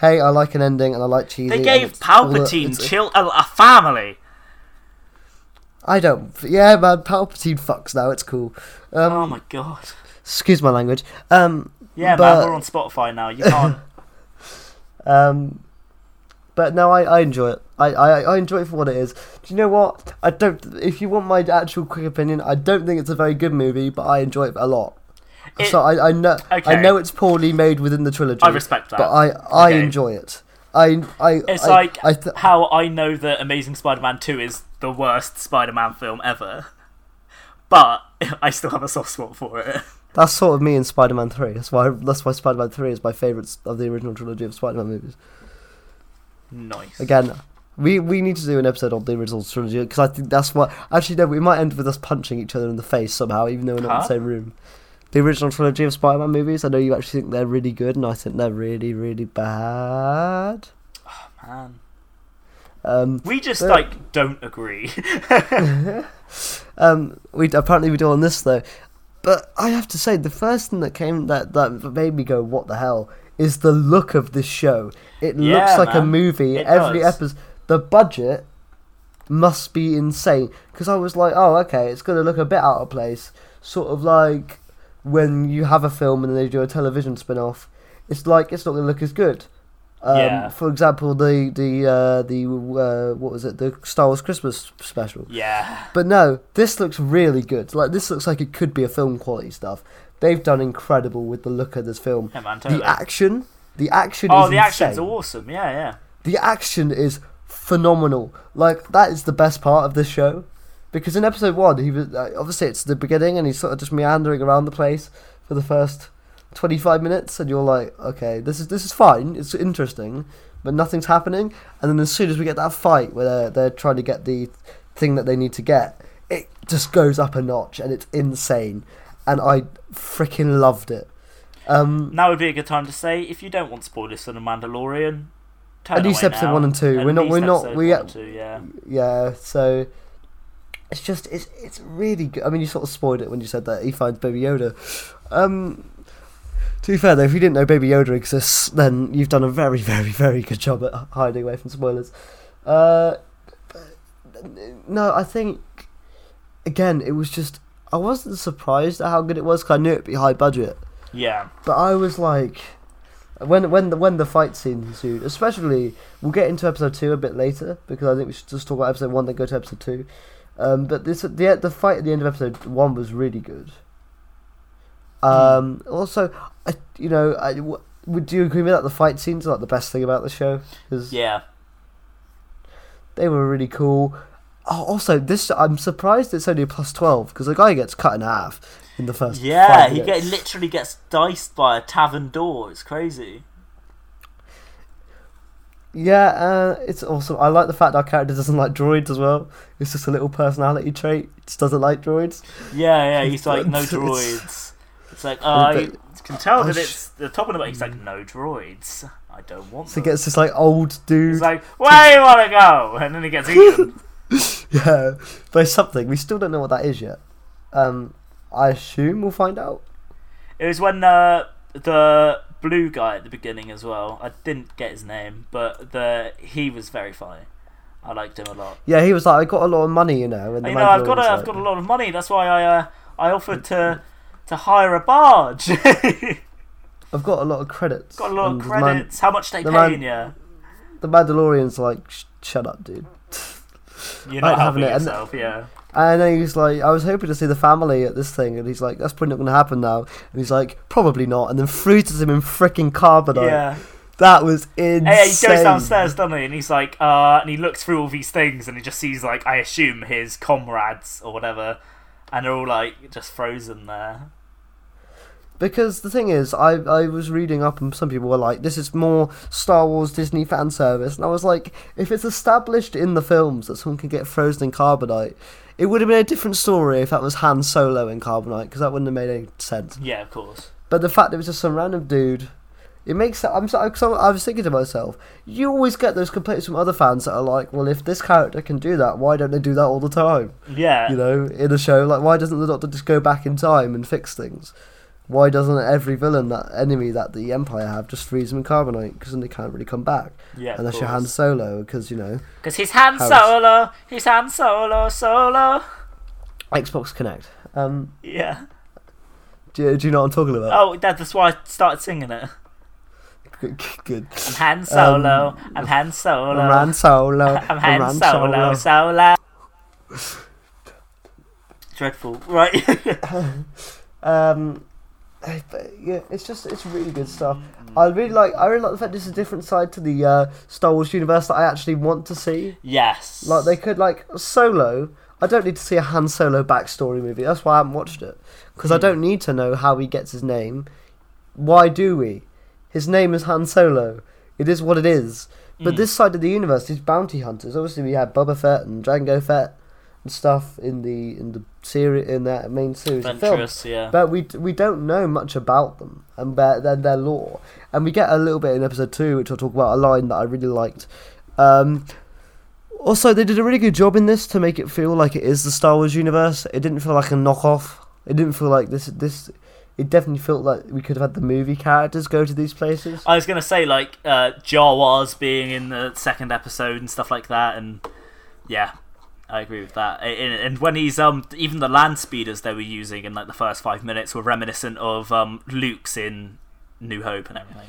hey, I like an ending and I like cheesy.
They gave
the-
Palpatine chill a, a family.
I don't. Yeah, man, Palpatine fucks now. It's cool. Um,
oh my god.
Excuse my language. Um,
Yeah,
but-
man, we're on Spotify now. You can't.
Um, but no, I, I enjoy it. I, I, I enjoy it for what it is. Do you know what? I don't. If you want my actual quick opinion, I don't think it's a very good movie, but I enjoy it a lot.
It-
so I, I know I know it's poorly made within the trilogy.
I respect that.
but I I
Okay.
enjoy it. I I
It's
I,
like
I th-
how I know that Amazing Spider-Man Two is the worst Spider-Man film ever, but I still have a soft spot for it.
that's sort of me in Spider-Man Three. That's why that's why Spider-Man Three is my favourite of the original trilogy of Spider-Man movies.
Nice.
Again, we we need to do an episode on the original trilogy because I think that's what. Actually, no, we might end with us punching each other in the face somehow, even though we're not in the same room. The original trilogy of Spider-Man movies. I know you actually think they're really good, and I think they're really, really bad.
Oh man,
Um,
we just
Yeah.
like don't agree.
um, we apparently we do on this though. But I have to say, the first thing that came that that made me go, "What the hell?" is the look of this show. It
Yeah,
looks like a movie.
It
Every episode, the budget must be insane. Because I was like, "Oh, okay, it's gonna look a bit out of place." Sort of like when you have a film and then they do a television spin-off. It's like it's not gonna look as good. Um,
Yeah.
For example, the the uh, the uh, what was it? The Star Wars Christmas special.
yeah.
But no, this looks really good. Like this looks like it could be a film quality stuff. They've done incredible with the look of this film.
Yeah, man, totally.
The action, the action
oh,
is
the action's
insane.
awesome. Yeah, yeah.
The action is phenomenal. Like that is the best part of this show, because in episode one he was uh, obviously it's the beginning and he's sort of just meandering around the place for the first twenty five minutes, and you're like, okay, this is this is fine, it's interesting, but nothing's happening. And then as soon as we get that fight where they're, they're trying to get the thing that they need to get, it just goes up a notch and it's insane, and I freaking loved it. Um,
Now would be a good time to say if you don't want spoilers for the Mandalorian. Turn
At least episode
now.
one and two.
At
We're not- we're not- we-
one and two, yeah.
yeah, so it's just it's it's really good. I mean, you sort of spoiled it when you said that he finds Baby Yoda. Um, to be fair though, if you didn't know Baby Yoda exists, then you've done a very, very, very good job at hiding away from spoilers. Uh, but, no, I think again it was just I wasn't surprised at how good it was because I knew it'd be high budget.
Yeah.
But I was like, when when the when the fight scene ensued, especially we'll get into episode two a bit later because I think we should just talk about episode one then go to episode two. Um, but this the the fight at the end of episode one was really good. Um, also, I, you know, I, w- would you agree with that? The fight scenes are like the best thing about the show because
Yeah.
they were really cool. Oh, also, this I'm surprised it's only a plus twelve because the guy gets cut in half in the first.
Yeah, he get, literally gets diced by a tavern door. It's crazy.
Yeah, uh, it's awesome. I like the fact our character doesn't like droids as well. It's just a little personality trait. He just doesn't like droids.
Yeah, yeah, he's like, no droids. It's like, uh,
but-
you can tell
I
that it's, they're talking about, he's like, no droids. I don't want
So he
them.
gets this like old dude.
He's like, where you want to go? And then he gets eaten.
yeah, by something. We still don't know what that is yet. Um, I assume we'll find out.
It was when uh, the blue guy at the beginning as well. I didn't get his name, but the he was very funny. I liked him a lot.
Yeah, he was like, I got a lot of money, you know. And
you know, I've got a,
Mandalorian's
I've got a lot of money. That's why I uh, I offered to to hire a barge.
I've got a lot of credits.
got a lot of
the Man-
credits. How much they
the
paying
man-
you?
the Mandalorian's like, shut up, dude.
You're not helping
it, and-
Yeah.
And then he's like, I was hoping to see the family at this thing, and he's like, that's probably not going to happen now. And he's like, probably not. And then freezes him in freaking carbonite.
Yeah.
That was insane.
Hey, he goes downstairs, doesn't he? And he's like, uh, and he looks through all these things, and he just sees like, I assume his comrades or whatever, and they're all like just frozen there.
Because the thing is, I I was reading up, and some people were like, "This is more Star Wars Disney fan service," and I was like, if it's established in the films that someone can get frozen in carbonite, it would have been a different story if that was Han Solo in carbonite, because that wouldn't have made any sense.
Yeah, of course.
But the fact that it was just some random dude, it makes. I'm I was thinking to myself, you always get those complaints from other fans that are like, well, if this character can do that, why don't they do that all the time?
Yeah.
you know, in a show. Like, why doesn't the Doctor just go back in time and fix things? Why doesn't every villain, that enemy that the Empire have, just freeze them in carbonite? Because then they can't really come back.
yeah.
Unless you're Han Solo, because, you know,
Because he's Han
House.
Solo. He's Han Solo. Solo.
Xbox Kinect. Um,
Yeah.
do, you, do you know what I'm talking about?
Oh, that- that's why I started singing it.
Good. good.
I'm Han Solo. I'm Han Solo.
I'm Han Solo.
I'm Han
Han
Solo. Solo. Dreadful. Right.
Um, but yeah, it's just it's really good stuff. I really like I really like the fact this is a different side to the uh, Star Wars universe that I actually want to see.
yes.
Like they could like Solo. I don't need to see a Han Solo backstory movie. That's why I haven't watched it because I
Hmm.
don't need to know how he gets his name. Why do we? His name is Han Solo. It is what it is. But
Mm.
this side of the universe, these bounty hunters. Obviously, we had Boba Fett and Jango Fett and stuff in the in the series in that main series of films.
Yeah.
But we we don't know much about them and their, their their lore, and we get a little bit in episode two, which I'll talk about. A line that I really liked. Um, also, they did a really good job in this to make it feel like it is the Star Wars universe. It didn't feel like a knockoff. It didn't feel like this this. It definitely felt like we could have had the movie characters go to these places.
I was gonna say like uh, Jawas being in the second episode and stuff like that, and yeah, I agree with that. And, when he's um even the land speeders they were using in like the first five minutes were reminiscent of um Luke's in New Hope and everything.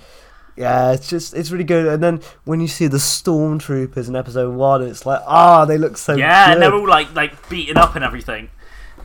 Yeah, it's just it's really good. And then when you see the stormtroopers in episode one, it's like ah, they look so
yeah,
good.
and they're all like like beaten up and everything.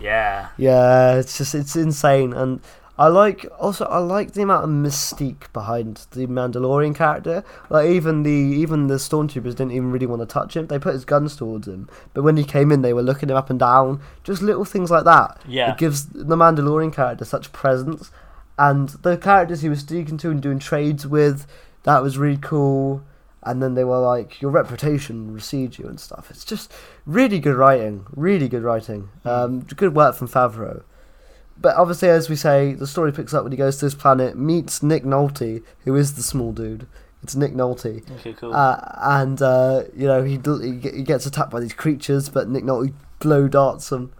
Yeah,
Yeah, it's just it's insane, and I like also I like the amount of mystique behind the Mandalorian character. Like even the even the stormtroopers didn't even really want to touch him. They put his guns towards him, but when he came in, they were looking him up and down. Just little things like that.
Yeah.
It gives the Mandalorian character such presence, and the characters he was speaking to and doing trades with, that was really cool. And then they were like, "Your reputation precedes you" and stuff. It's just really good writing, really good writing. Um, good work from Favreau. But obviously, as we say, the story picks up when he goes to this planet, meets Nick Nolte, who is the small dude. It's Nick Nolte.
Okay, cool.
Uh, and uh, you know he, he gets attacked by these creatures, but Nick Nolte blow darts them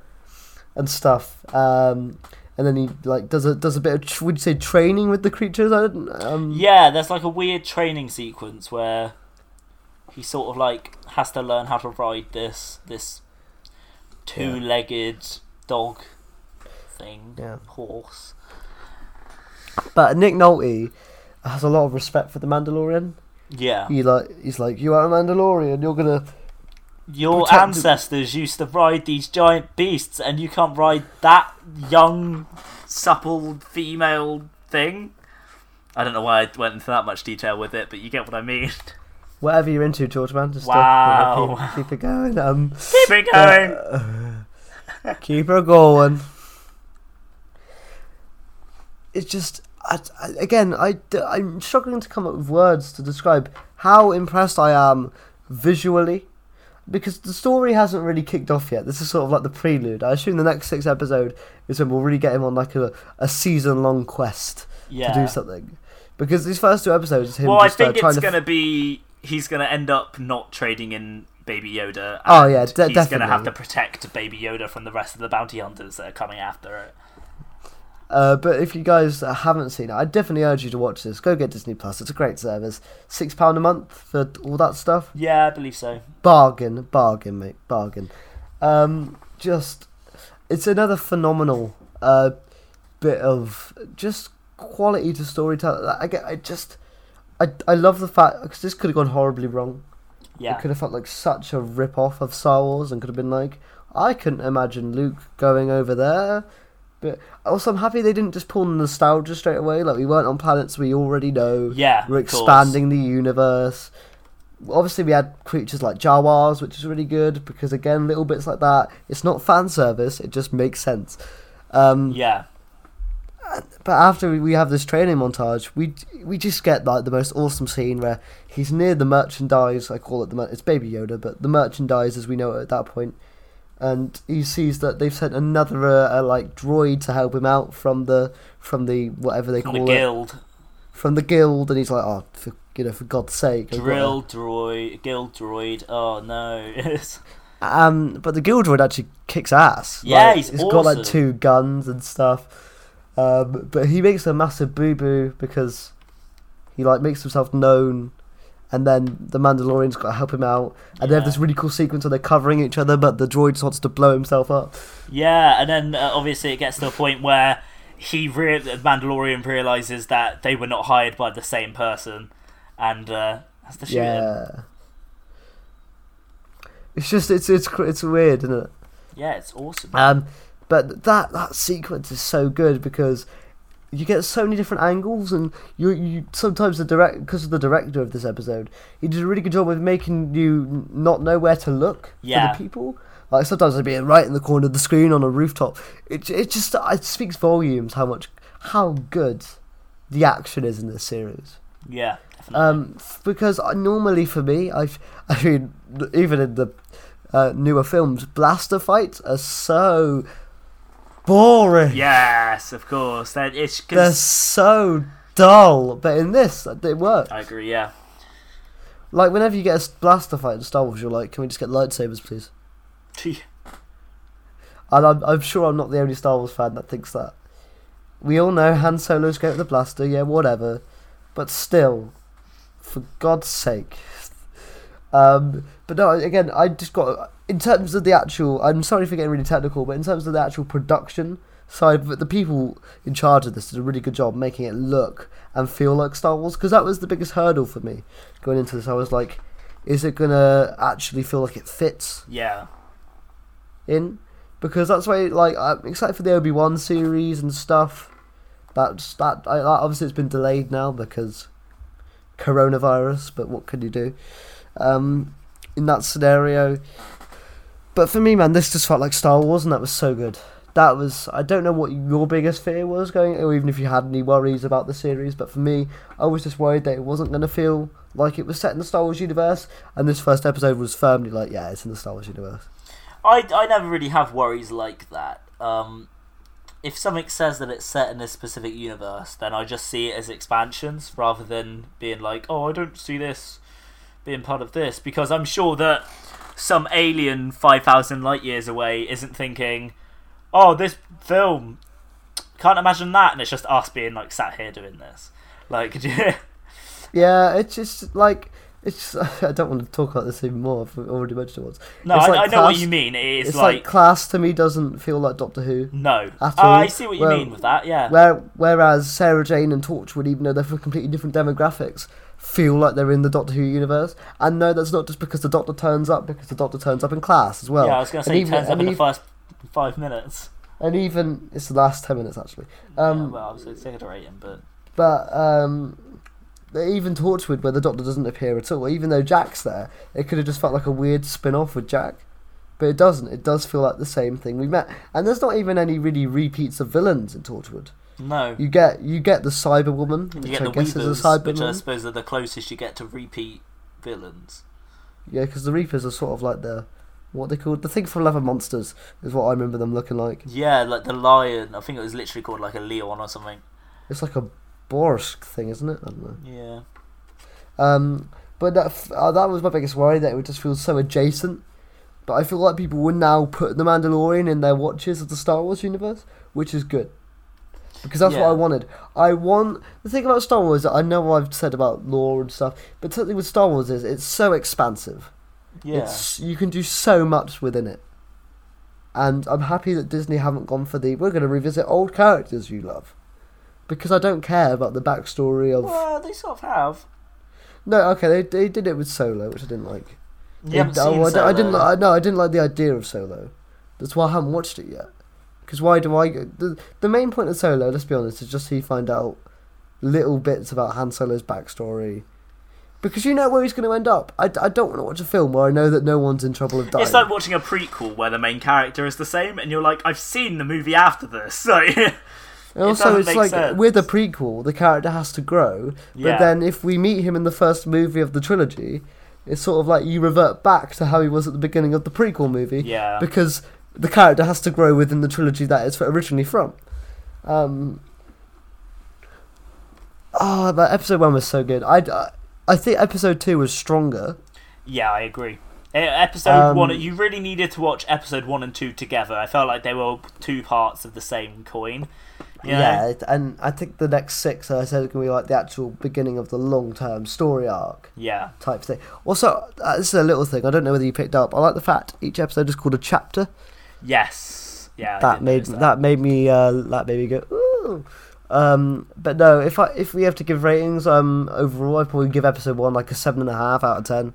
and stuff. Um, and then he like does a does a bit of tr- would you say training with the creatures? I don't. Um,
yeah, there's like a weird training sequence where he sort of like has to learn how to ride this this two-legged dog thing,
Yeah.
horse.
But Nick Nolte has a lot of respect for the Mandalorian.
Yeah.
He like he's like you are a Mandalorian. You're gonna
Your ancestors used to ride these giant beasts, and you can't ride that young, supple female thing. I don't know why I went into that much detail with it, but you get what I mean.
whatever you're into, George man. Just uh,
Wow.
keep, keep it going. Um,
Keep it going.
keep her going. It's just, I, I, again, I, I'm struggling to come up with words to describe how impressed I am visually. Because the story hasn't really kicked off yet. This is sort of like the prelude. I assume the next six episode is when we'll really get him on like a, a season long quest
yeah.
to do something. Because these first two episodes is him
Well, I
just uh,
think
trying
it's gonna be he's gonna end up not trading in Baby Yoda.
Oh, yeah, de-
he's gonna have to protect Baby Yoda from the rest of the bounty hunters that are coming after it.
Uh, but if you guys haven't seen it, I definitely urge you to watch this. Go get Disney Plus. It's a great service. Six pound a month for all that stuff.
Yeah, I believe so.
Bargain, bargain, mate, bargain. Um, just, it's another phenomenal uh, bit of just quality to storytelling. I get, I just, I, I love the fact because this could have gone horribly wrong.
Yeah.
It could have felt like such a rip off of Star Wars and could have been like, I couldn't imagine Luke going over there. But also, I'm happy they didn't just pull nostalgia straight away. Like, we weren't on planets we already know.
Yeah.
We're
course.
expanding the universe. Obviously, we had creatures like Jawas, which is really good because, again, little bits like that. It's not fan service, it just makes sense. Um,
Yeah.
but after we- we have this training montage, we we just get like the most awesome scene where he's near the merchandise. I call it the mer- it's Baby Yoda, but the merchandise as we know it at that point, and he sees that they've sent another uh, uh, like droid to help him out from the from the whatever they
From
call
the
it
guild.
from the guild, and he's like, oh, for, you know, for God's sake, I've got to-"
Drill droid. Guild droid. Oh no.
Um, but the guild droid actually kicks ass.
Yeah,
Like,
he's
he's got like two guns and stuff. Um, but he makes a massive boo boo because he like makes himself known, and then the Mandalorian's got to help him out, and they have this really cool sequence where they're covering each other, but the droid wants to blow himself up.
yeah, and then uh, obviously it gets to a point where he the Mandalorian realizes that they were not hired by the same person, and uh, has to shoot him.
yeah. It's just it's it's it's weird, isn't it?
Yeah, it's awesome.
Um, but that that sequence is so good because you get so many different angles, and you you sometimes the direct because of the director of this episode, he did a really good job of making you not know where to look
Yeah.
for the people. Like sometimes they'd be right in the corner of the screen on a rooftop. It it just it speaks volumes how much how good the action is in this series.
yeah.
Um, because I, normally for me, I've, I mean, even in the uh, newer films, blaster fights are so boring.
yes, of course. That it's
they're so dull. But in this, it works.
I agree. Yeah.
Like whenever you get a blaster fight in Star Wars, you're like, "Can we just get lightsabers, please?" And I'm, I'm sure I'm not the only Star Wars fan that thinks that. We all know Han Solo's great with the blaster, yeah, whatever. But still, for God's sake. Um, but no, again, I just got in terms of the actual. I'm sorry for getting really technical, but in terms of the actual production side it, the people in charge of this did a really good job making it look and feel like Star Wars. Because that was the biggest hurdle for me going into this. I was like, is it gonna actually feel like it fits?
Yeah.
in because that's why like I'm excited for the Obi Wan series and stuff. That's that. I, obviously, it's been delayed now because coronavirus. But what can you do? Um, in that scenario. But for me, man, this just felt like Star Wars, and that was so good. That was. I don't know what your biggest fear was going, or even if you had any worries about the series. But for me, I was just worried that it wasn't going to feel like it was set in the Star Wars universe. And this first episode was firmly like, yeah, it's in the Star Wars universe.
I, I never really have worries like that. Um, if something says that it's set in this specific universe, then I just see it as expansions rather than being like, oh, I don't see this being part of this. Because I'm sure that some alien 5,000 light years away isn't thinking, oh, this film, can't imagine that. And it's just us being like sat here doing this. Like,
yeah, it's just like it's just, I don't want to talk about this even more. I've already mentioned it once.
No, I, like I, know class, what you mean. It is
it's
like,
like, class to me doesn't feel like Doctor Who.
No,
at all. Uh,
I see what you Where, mean with that. Yeah.
Where, whereas Sarah Jane and Torchwood, even though they're for completely different demographics, feel like they're in the Doctor Who universe. And no, that's not just because the Doctor turns up, because the Doctor turns up in class as well.
Yeah, I was going to say he turns up in even, the first five minutes.
And even it's the last ten minutes actually. Um,
yeah, well, I was going to rate him, but
but um, even Torchwood, where the Doctor doesn't appear at all, even though Jack's there, it could have just felt like a weird spin off with Jack. But it doesn't. It does feel like the same thing we met. And there's not even any really repeats of villains in Torchwood.
No.
You get you get the Cyberwoman, which I guess
Weavers,
is a Cyberwoman.
Which I suppose are the closest you get to repeat villains.
Yeah, because the Reapers are sort of like the what they called the thing from Love and Monsters is what I remember them looking like.
Yeah, like the lion. I think it was literally called like a leon or something.
It's like a Borsk thing, isn't it? I don't know.
Yeah.
Um, but that uh, that was my biggest worry that it would just feel so adjacent. But I feel like people would now put the Mandalorian in their watches of the Star Wars universe, which is good. Because that's yeah. what I wanted. I want the thing about Star Wars. I know what I've said about lore and stuff, but something with Star Wars is it's so expansive.
Yeah,
it's, you can do so much within it. And I'm happy that Disney haven't gone for the we're going to revisit old characters you love because I don't care about the backstory of.
Well, they sort of have.
No, okay, they they did it with Solo, which I didn't like.
You haven't oh, seen oh,
Solo. I, didn't. I, no, I didn't like the idea of Solo. That's why I haven't watched it yet. Because why do I? The the main point of Solo, let's be honest, is just so you find out little bits about Han Solo's backstory. Because you know where he's going to end up. I, I don't want to watch a film where I know that no one's in trouble of dying.
It's like watching a prequel where the main character is the same, and you're like, I've seen the movie after this.
And also, it it's like sense. with a prequel, the character has to grow. But yeah. then, if we meet him in the first movie of the trilogy, it's sort of like you revert back to how he was at the beginning of the prequel movie.
Yeah.
Because the character has to grow within the trilogy that it's originally from. Um. Oh, but episode one was so good. I, I think episode two was stronger.
Yeah, I agree. Episode um, one, you really needed to watch episode one and two together. I felt like they were two parts of the same coin.
Yeah, and I think the next six, I said, are going to be like the actual beginning of the long term story arc.
Yeah.
Type thing. Also, uh, this is a little thing. I don't know whether you picked up. I like the fact each episode is called a chapter.
Yes. Yeah.
That made that. that. made me uh, that made me go ooh. Um, but no, if I if we have to give ratings, um, overall, I'd probably give episode one like a seven and a half out of ten.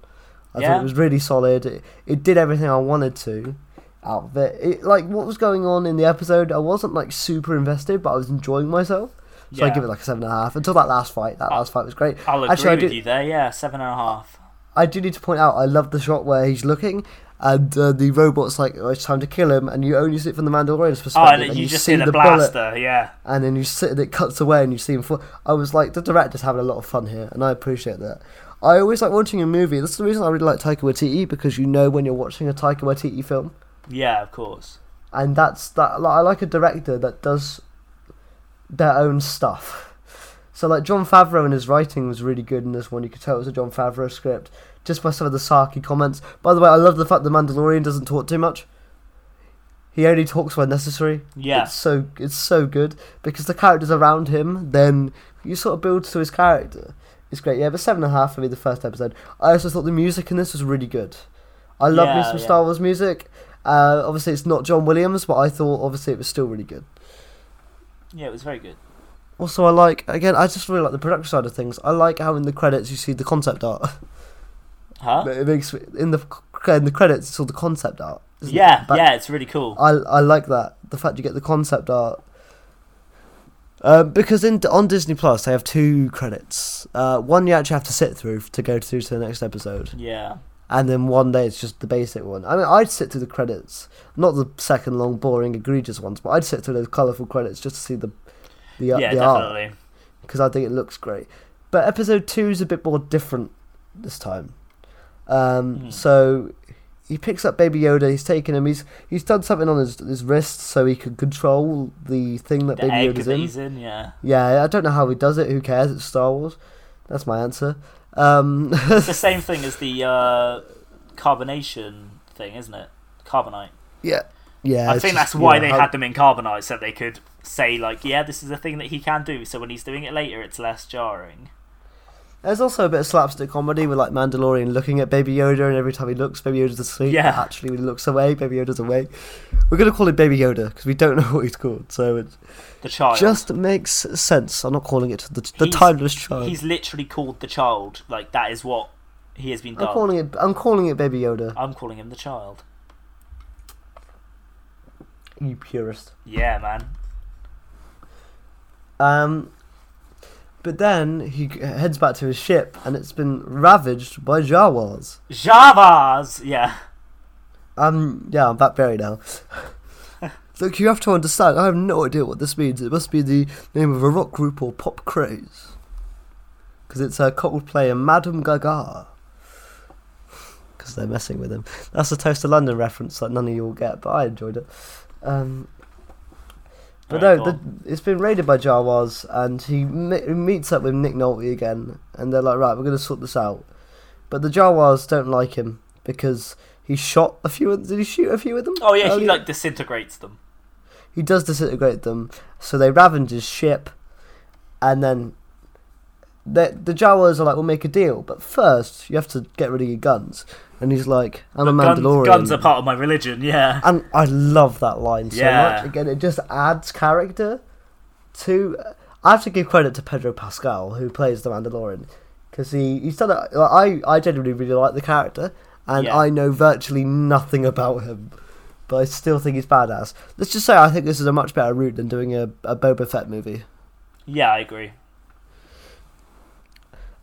I yeah. thought it was really solid. It, it did everything I wanted to out of it. it. Like what was going on in the episode, I wasn't like super invested, but I was enjoying myself. So yeah. I give it like a seven and a half until that last fight. That last fight was great.
I'll agree Actually, with do, you there. Yeah, seven and a half.
I do need to point out, I love the shot where he's looking and uh, the robot's like, oh, it's time to kill him, and you only see it from the Mandalorian's perspective. Oh, and,
and
you,
you, just see the, the blaster, bullet,
yeah. And then you sit and it cuts away, and you see him. Fall. I was like, the director's having a lot of fun here, and I appreciate that. I always like watching a movie. That's the reason I really like Taika Waititi because you know when you're watching a Taika Waititi film.
Yeah, of course.
And that's that. Like, I like a director that does their own stuff. So like Jon Favreau and his writing was really good in this one. You could tell it was a Jon Favreau script just by some of the sarky comments. By the way, I love the fact the Mandalorian doesn't talk too much. He only talks when necessary.
Yeah.
It's so it's so good because the characters around him, then you sort of build to his character. It's great, yeah. But seven and a half for me the first episode. I also thought the music in this was really good. I love yeah, me some yeah. Star Wars music. Uh, obviously, it's not John Williams, but I thought obviously it was still really good.
Yeah, it was very good.
Also, I like again. I just really like the production side of things. I like how in the credits you see the concept art.
Huh?
It makes in the in the credits it's all the concept art.
Yeah, it? yeah, it's really cool.
I I like that the fact you get the concept art Um, because in on Disney Plus they have two credits. Uh, one you actually have to sit through to go through to the next episode,
Yeah.
and then one day it's just the basic one. I mean, I'd sit through the credits, not the second long, boring, egregious ones, but I'd sit through those colourful credits just to see the the,
Yeah,
the art
definitely.
because I think it looks great. But episode two is a bit more different this time. Um,
Hmm.
So he picks up Baby Yoda. He's taken him. He's he's done something on his his wrist so he can control the thing that
The
Baby Yoda's
that
in.
he's in, yeah.
Yeah, I don't know how he does it. Who cares? It's Star Wars. That's my answer. Um,
It's the same thing as the uh, carbonation thing, isn't it? Carbonite.
yeah, yeah.
I think that's why
know,
they
how-
had them in carbonite so they could say like, yeah, this is a thing that he can do. So when he's doing it later, it's less jarring.
There's also a bit of slapstick comedy with like Mandalorian looking at Baby Yoda, and every time he looks, Baby Yoda's asleep.
Yeah.
actually, when he looks away, Baby Yoda's awake. We're gonna call him Baby Yoda because we don't know what he's called, so it
The child.
just makes sense. I'm not calling it the, the
He's-
timeless child.
He's literally called the child. Like that is what he has been
I'm calling it. I'm calling it Baby Yoda.
I'm calling him the child.
You purist.
Yeah, man.
Um, but then he heads back to his ship, and it's been ravaged by Jawas.
Jawas, Yeah.
Um, yeah, I'm back Berry now. Look, you have to understand. I have no idea what this means. It must be the name of a rock group or pop craze. Because it's a Coldplay and Madame Gaga. Because they're messing with him. That's a Toast to London reference that none of you will get, but I enjoyed it. Um, but no, the, it's been raided by Jawas, and he me- meets up with Nick Nolte again, and they're like, right, we're going to sort this out. But the Jawas don't like him because he shot a few. Of, did he shoot a few of them?
Oh yeah, he like disintegrates them.
he does disintegrate them. So they ravage his ship, and then the the Jawas are like, "We'll make a deal, but first you have to get rid of your guns." And he's like, "I'm a
Guns,
Mandalorian."
guns are part of my religion. Yeah.
and I love that line so
Yeah.
much. Again, it just adds character to. I have to give credit to Pedro Pascal who plays the Mandalorian because he he's done it. like, I I genuinely really like the character, and
Yeah.
I know virtually nothing about him, but I still think he's badass. Let's just say I think this is a much better route than doing a, a Boba Fett movie.
Yeah, I agree.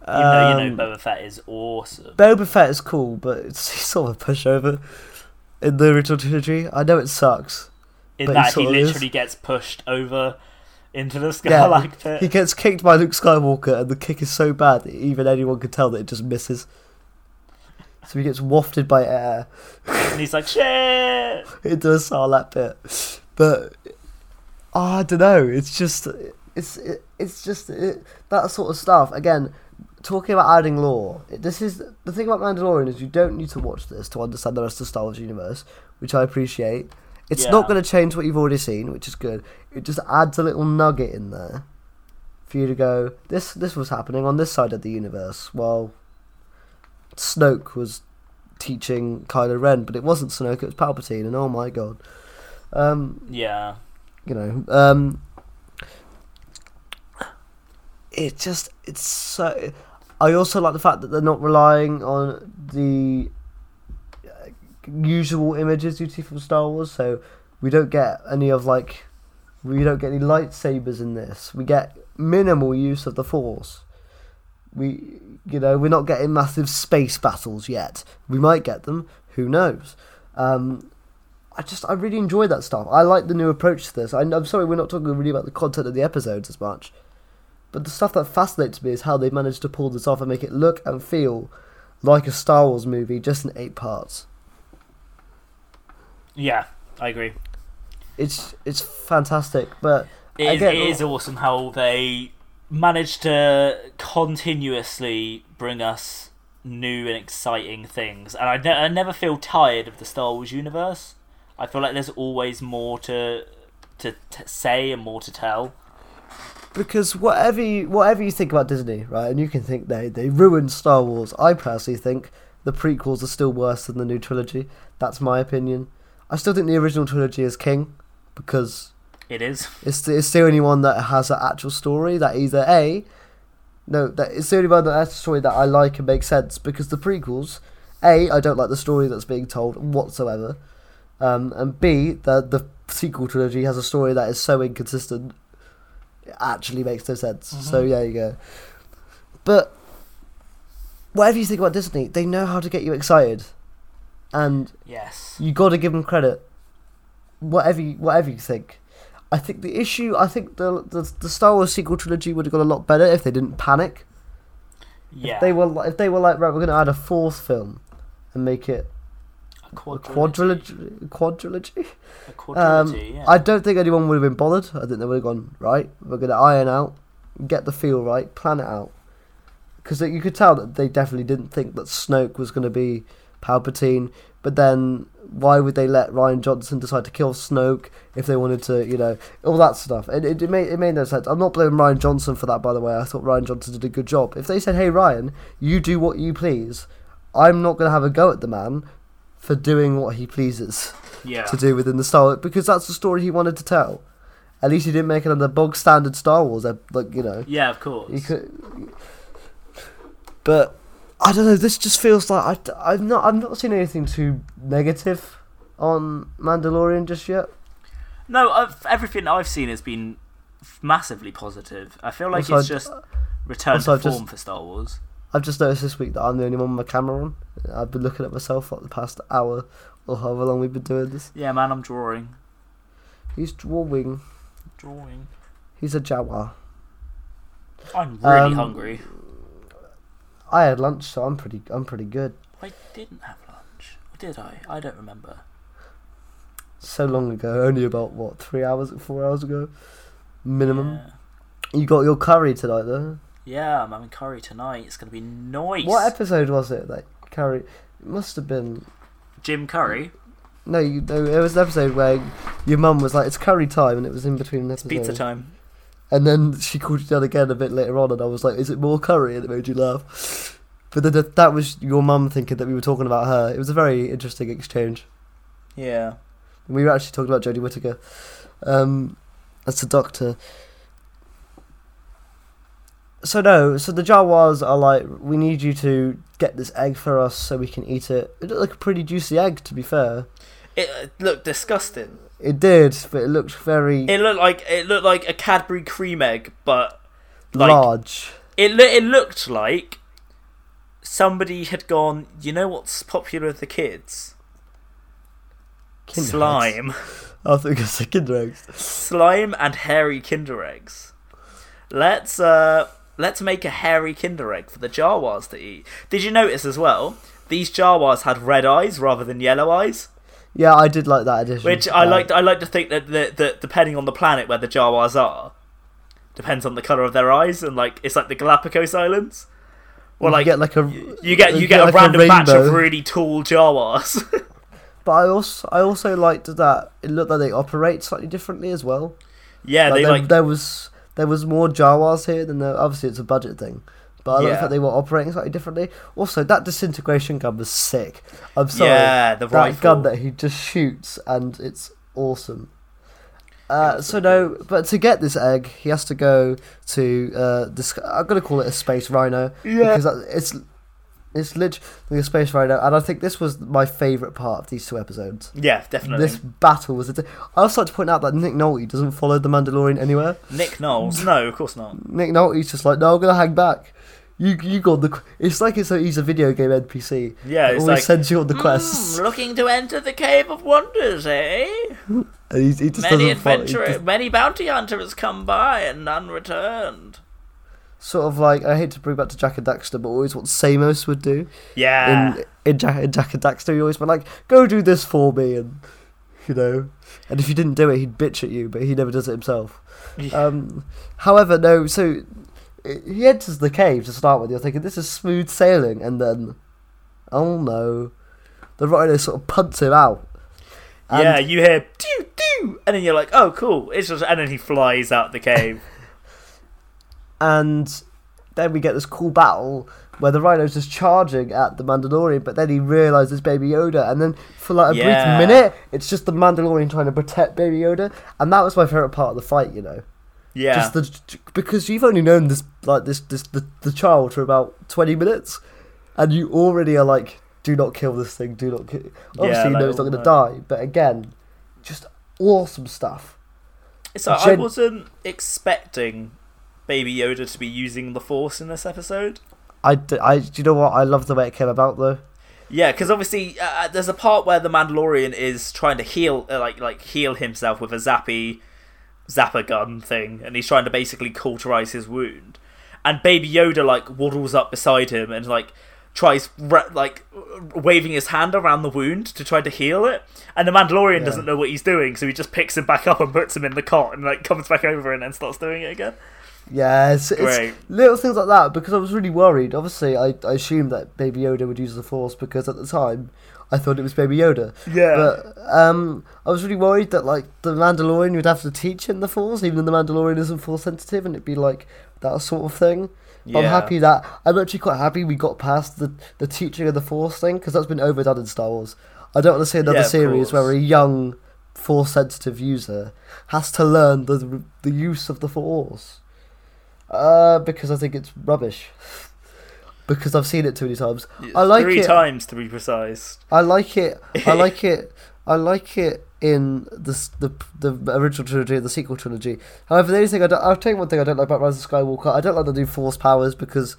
Even though you
Um,
know Boba Fett is awesome.
Boba Fett is cool, but it's he's sort of a pushover in the original trilogy. I know it sucks.
In
he
that he
sort of is.
literally gets pushed over into the
Yeah,
Sarlacc pit.
He gets kicked by Luke Skywalker, and the kick is so bad that even anyone can tell that it just misses. So he gets wafted by air
and he's like, shit!
into a Sarlacc pit. But oh, I don't know. It's just it's it, it's just it, that sort of stuff. Again, talking about adding lore. This is the thing about Mandalorian is you don't need to watch this to understand the rest of Star Wars universe, which I appreciate. It's not going to change what you've already seen, which is good. It just adds a little nugget in there for you to go. This this was happening on this side of the universe. While Snoke was teaching Kylo Ren, but it wasn't Snoke; it was Palpatine, and oh my god. Um,
Yeah.
you know, um, it just it's so. I also like the fact that they're not relying on the uh, usual images you see from Star Wars. So we don't get any of like we don't get any lightsabers in this. We get minimal use of the Force. We, you know, we're not getting massive space battles yet. We might get them. Who knows? Um, I just I really enjoy that stuff. I like the new approach to this. I, I'm sorry we're not talking really about the content of the episodes as much, but the stuff that fascinates me is how they managed to pull this off and make it look and feel like a Star Wars movie, just in eight parts.
Yeah, I agree.
It's it's fantastic, but
It is,
Again,
it is awesome how they managed to continuously bring us new and exciting things. And I, ne- I never feel tired of the Star Wars universe. I feel like there's always more to to t- say and more to tell.
Because whatever you, whatever you think about Disney, right, and you can think they they ruined Star Wars. I personally think the prequels are still worse than the new trilogy. That's my opinion. I still think the original trilogy is king because
It is.
It's the, it's the only one that has an actual story that either a no that it's the only one that has a story that I like and makes sense because the prequels a I don't like the story that's being told whatsoever, um, and b the the sequel trilogy has a story that is so inconsistent. It actually makes no sense. So mm-hmm. yeah, you go. But whatever you think about Disney, they know how to get you excited, and
Yes.
you got to give them credit. Whatever you, whatever you think, I think the issue, I think the, the the Star Wars sequel trilogy would have got a lot better if they didn't panic.
Yeah.
If they were if they were like right, we're going to add a fourth film and make it
a
a
quadrilogy.
quadrilogy. Quadrilogy.
A
Um,
quadrilogy, yeah.
I don't think anyone would have been bothered. I think they would have gone right. We're going to iron out, get the feel right, plan it out. Because you could tell that they definitely didn't think that Snoke was going to be Palpatine. But then, why would they let Rian Johnson decide to kill Snoke if they wanted to? You know, all that stuff. It, it, it made it made no sense. I'm not blaming Rian Johnson for that, by the way. I thought Rian Johnson did a good job. If they said, "Hey Rian, you do what you please," I'm not going to have a go at the man for doing what he pleases
yeah.
to do within the Star Wars because that's the story he wanted to tell. At least he didn't make the bog standard Star Wars, uh, like you know.
Yeah, of course.
Could, but I don't know. This just feels like I, I've not I've not seen anything too negative on Mandalorian just yet.
No, I've, everything I've seen has been massively positive. I feel like
Also,
it's
I-
just return to
I've just-
form for Star Wars.
I've just noticed this week that I'm the only one with my camera on. I've been looking at myself for the past hour or however long we've been doing this.
Yeah, man, I'm drawing.
He's drawing.
Drawing.
He's a Jawa.
I'm really
Um,
hungry.
I had lunch, so I'm pretty. I'm pretty good.
I didn't have lunch. Or did I? I don't remember.
So long ago, only about what three hours, four hours ago, minimum.
Yeah.
You got your curry tonight, though.
Yeah, I'm having curry tonight. It's gonna be nice.
What episode was it that curry? It must have been.
Jim Curry.
No, you, no, it was an episode where your mum was like, "It's curry time," and it was in between an
It's
episode.
pizza time.
And then she called you down again a bit later on, and I was like, "Is it more curry?" And it made you laugh. But then that- that was your mum thinking that we were talking about her. It was a very interesting exchange.
Yeah.
We were actually talking about Jodie Whittaker um, as the Doctor. So no, so the Jawas are like, we need you to get this egg for us so we can eat it. It looked like a pretty juicy egg, to be fair.
It uh, looked disgusting.
It did, but it looked very
It looked like it looked like a Cadbury cream egg, but like
large.
it loo- it looked like somebody had gone. You know what's popular with the kids?
Kinder
Slime,
I think it's Kinder eggs.
slime, and hairy Kinder eggs. Let's uh let's make a hairy Kinder egg for the Jawas to eat. Did you notice as well? These Jawas had red eyes rather than yellow eyes.
Yeah, I did like that addition.
Which I
Uh,
like. I like to think that, that, that depending on the planet where the Jawas are, depends on the color of their eyes, and like it's like the Galapagos Islands,
you
like
get like a
you get you,
you
get,
get
a
like a
random batch of really tall Jawas.
But I also I also liked that it looked like they operate slightly differently as well.
yeah,
Like,
they like
there was there was more Jawas here than there. Obviously, it's a budget thing, but I like the fact they were operating slightly differently. Also, that disintegration gun was sick. I'm sorry,
yeah the
that
rifle.
gun that he just shoots and it's awesome. Uh, so no, but to get this egg, he has to go to uh, this. I'm gonna call it a space rhino yeah. because it's it's literally a space rhino, and I think this was my favourite part of these two episodes.
yeah, definitely.
This battle was. I also like to point out that Nick Nolte doesn't follow the Mandalorian anywhere.
Nick Knowles. No, of course not.
Nick Nolte's just like, no, I'm gonna hang back. You you got the. It's like it's a, he's a video game NPC.
Yeah, it's
always
like
sends you on the quests,
"Hmm, looking to enter the cave of wonders, eh?
he, he just
Many
doesn't follow. he
adventurers,
just-
many bounty hunters come by and none returned.
Sort of like I hate to bring back to Jak and Daxter, but always what Samos would do
Yeah,
in in Jack, in Jak and Daxter. He always went like, "Go do this for me," and you know, and if you didn't do it, he'd bitch at you, but he never does it himself. Um, however, no, so he enters the cave to start with. You're thinking this is smooth sailing, and then, oh no, the rhino sort of punts him out. And
yeah. You hear doo doo, and then you're like, oh, cool. It's just, and then he flies out the cave.
and then we get this cool battle where the rhino's just charging at the Mandalorian, but then he realizes Baby Yoda, and then for like a
Yeah.
brief minute, it's just the Mandalorian trying to protect Baby Yoda, and that was my favorite part of the fight. You know.
Yeah,
just the because you've only known this like this this the, the child for about 20 minutes and you already are like do not kill this thing do not kill obviously you
like,
know it's not going to die but again just awesome stuff
So I
Gen-
wasn't expecting Baby Yoda to be using the Force in this episode.
I, d- I, do you know what? I love the way it came about though.
Yeah, because obviously uh, there's a part where the Mandalorian is trying to heal, uh, like like heal himself with a zappy, zapper gun thing, and he's trying to basically cauterize his wound. And Baby Yoda like waddles up beside him and like tries like waving his hand around the wound to try to heal it. And the Mandalorian
Yeah.
doesn't know what he's doing, so he just picks him back up and puts him in the cot and like comes back over and then starts doing it again.
Yeah, it's, it's
Great.
little things like that because I was really worried. Obviously, I, I assumed that Baby Yoda would use the Force because at the time I thought it was Baby Yoda.
Yeah.
But um, I was really worried that like the Mandalorian would have to teach him the Force, even though the Mandalorian isn't Force sensitive, and it'd be like that sort of thing. But I'm happy that I'm actually quite happy we got past the the teaching of the Force thing because that's been overdone in Star Wars. I don't want to see another
Yeah,
series where a young Force sensitive user has to learn the the use of the Force. Uh, because I think it's rubbish. because I've seen it too many times. I like
Three
it.
times to be precise.
I like it. I like it. I like it in the the the original trilogy and the sequel trilogy. However, the only thing I don't, I'll tell you one thing I don't like about Rise of Skywalker. I don't like the new Force powers because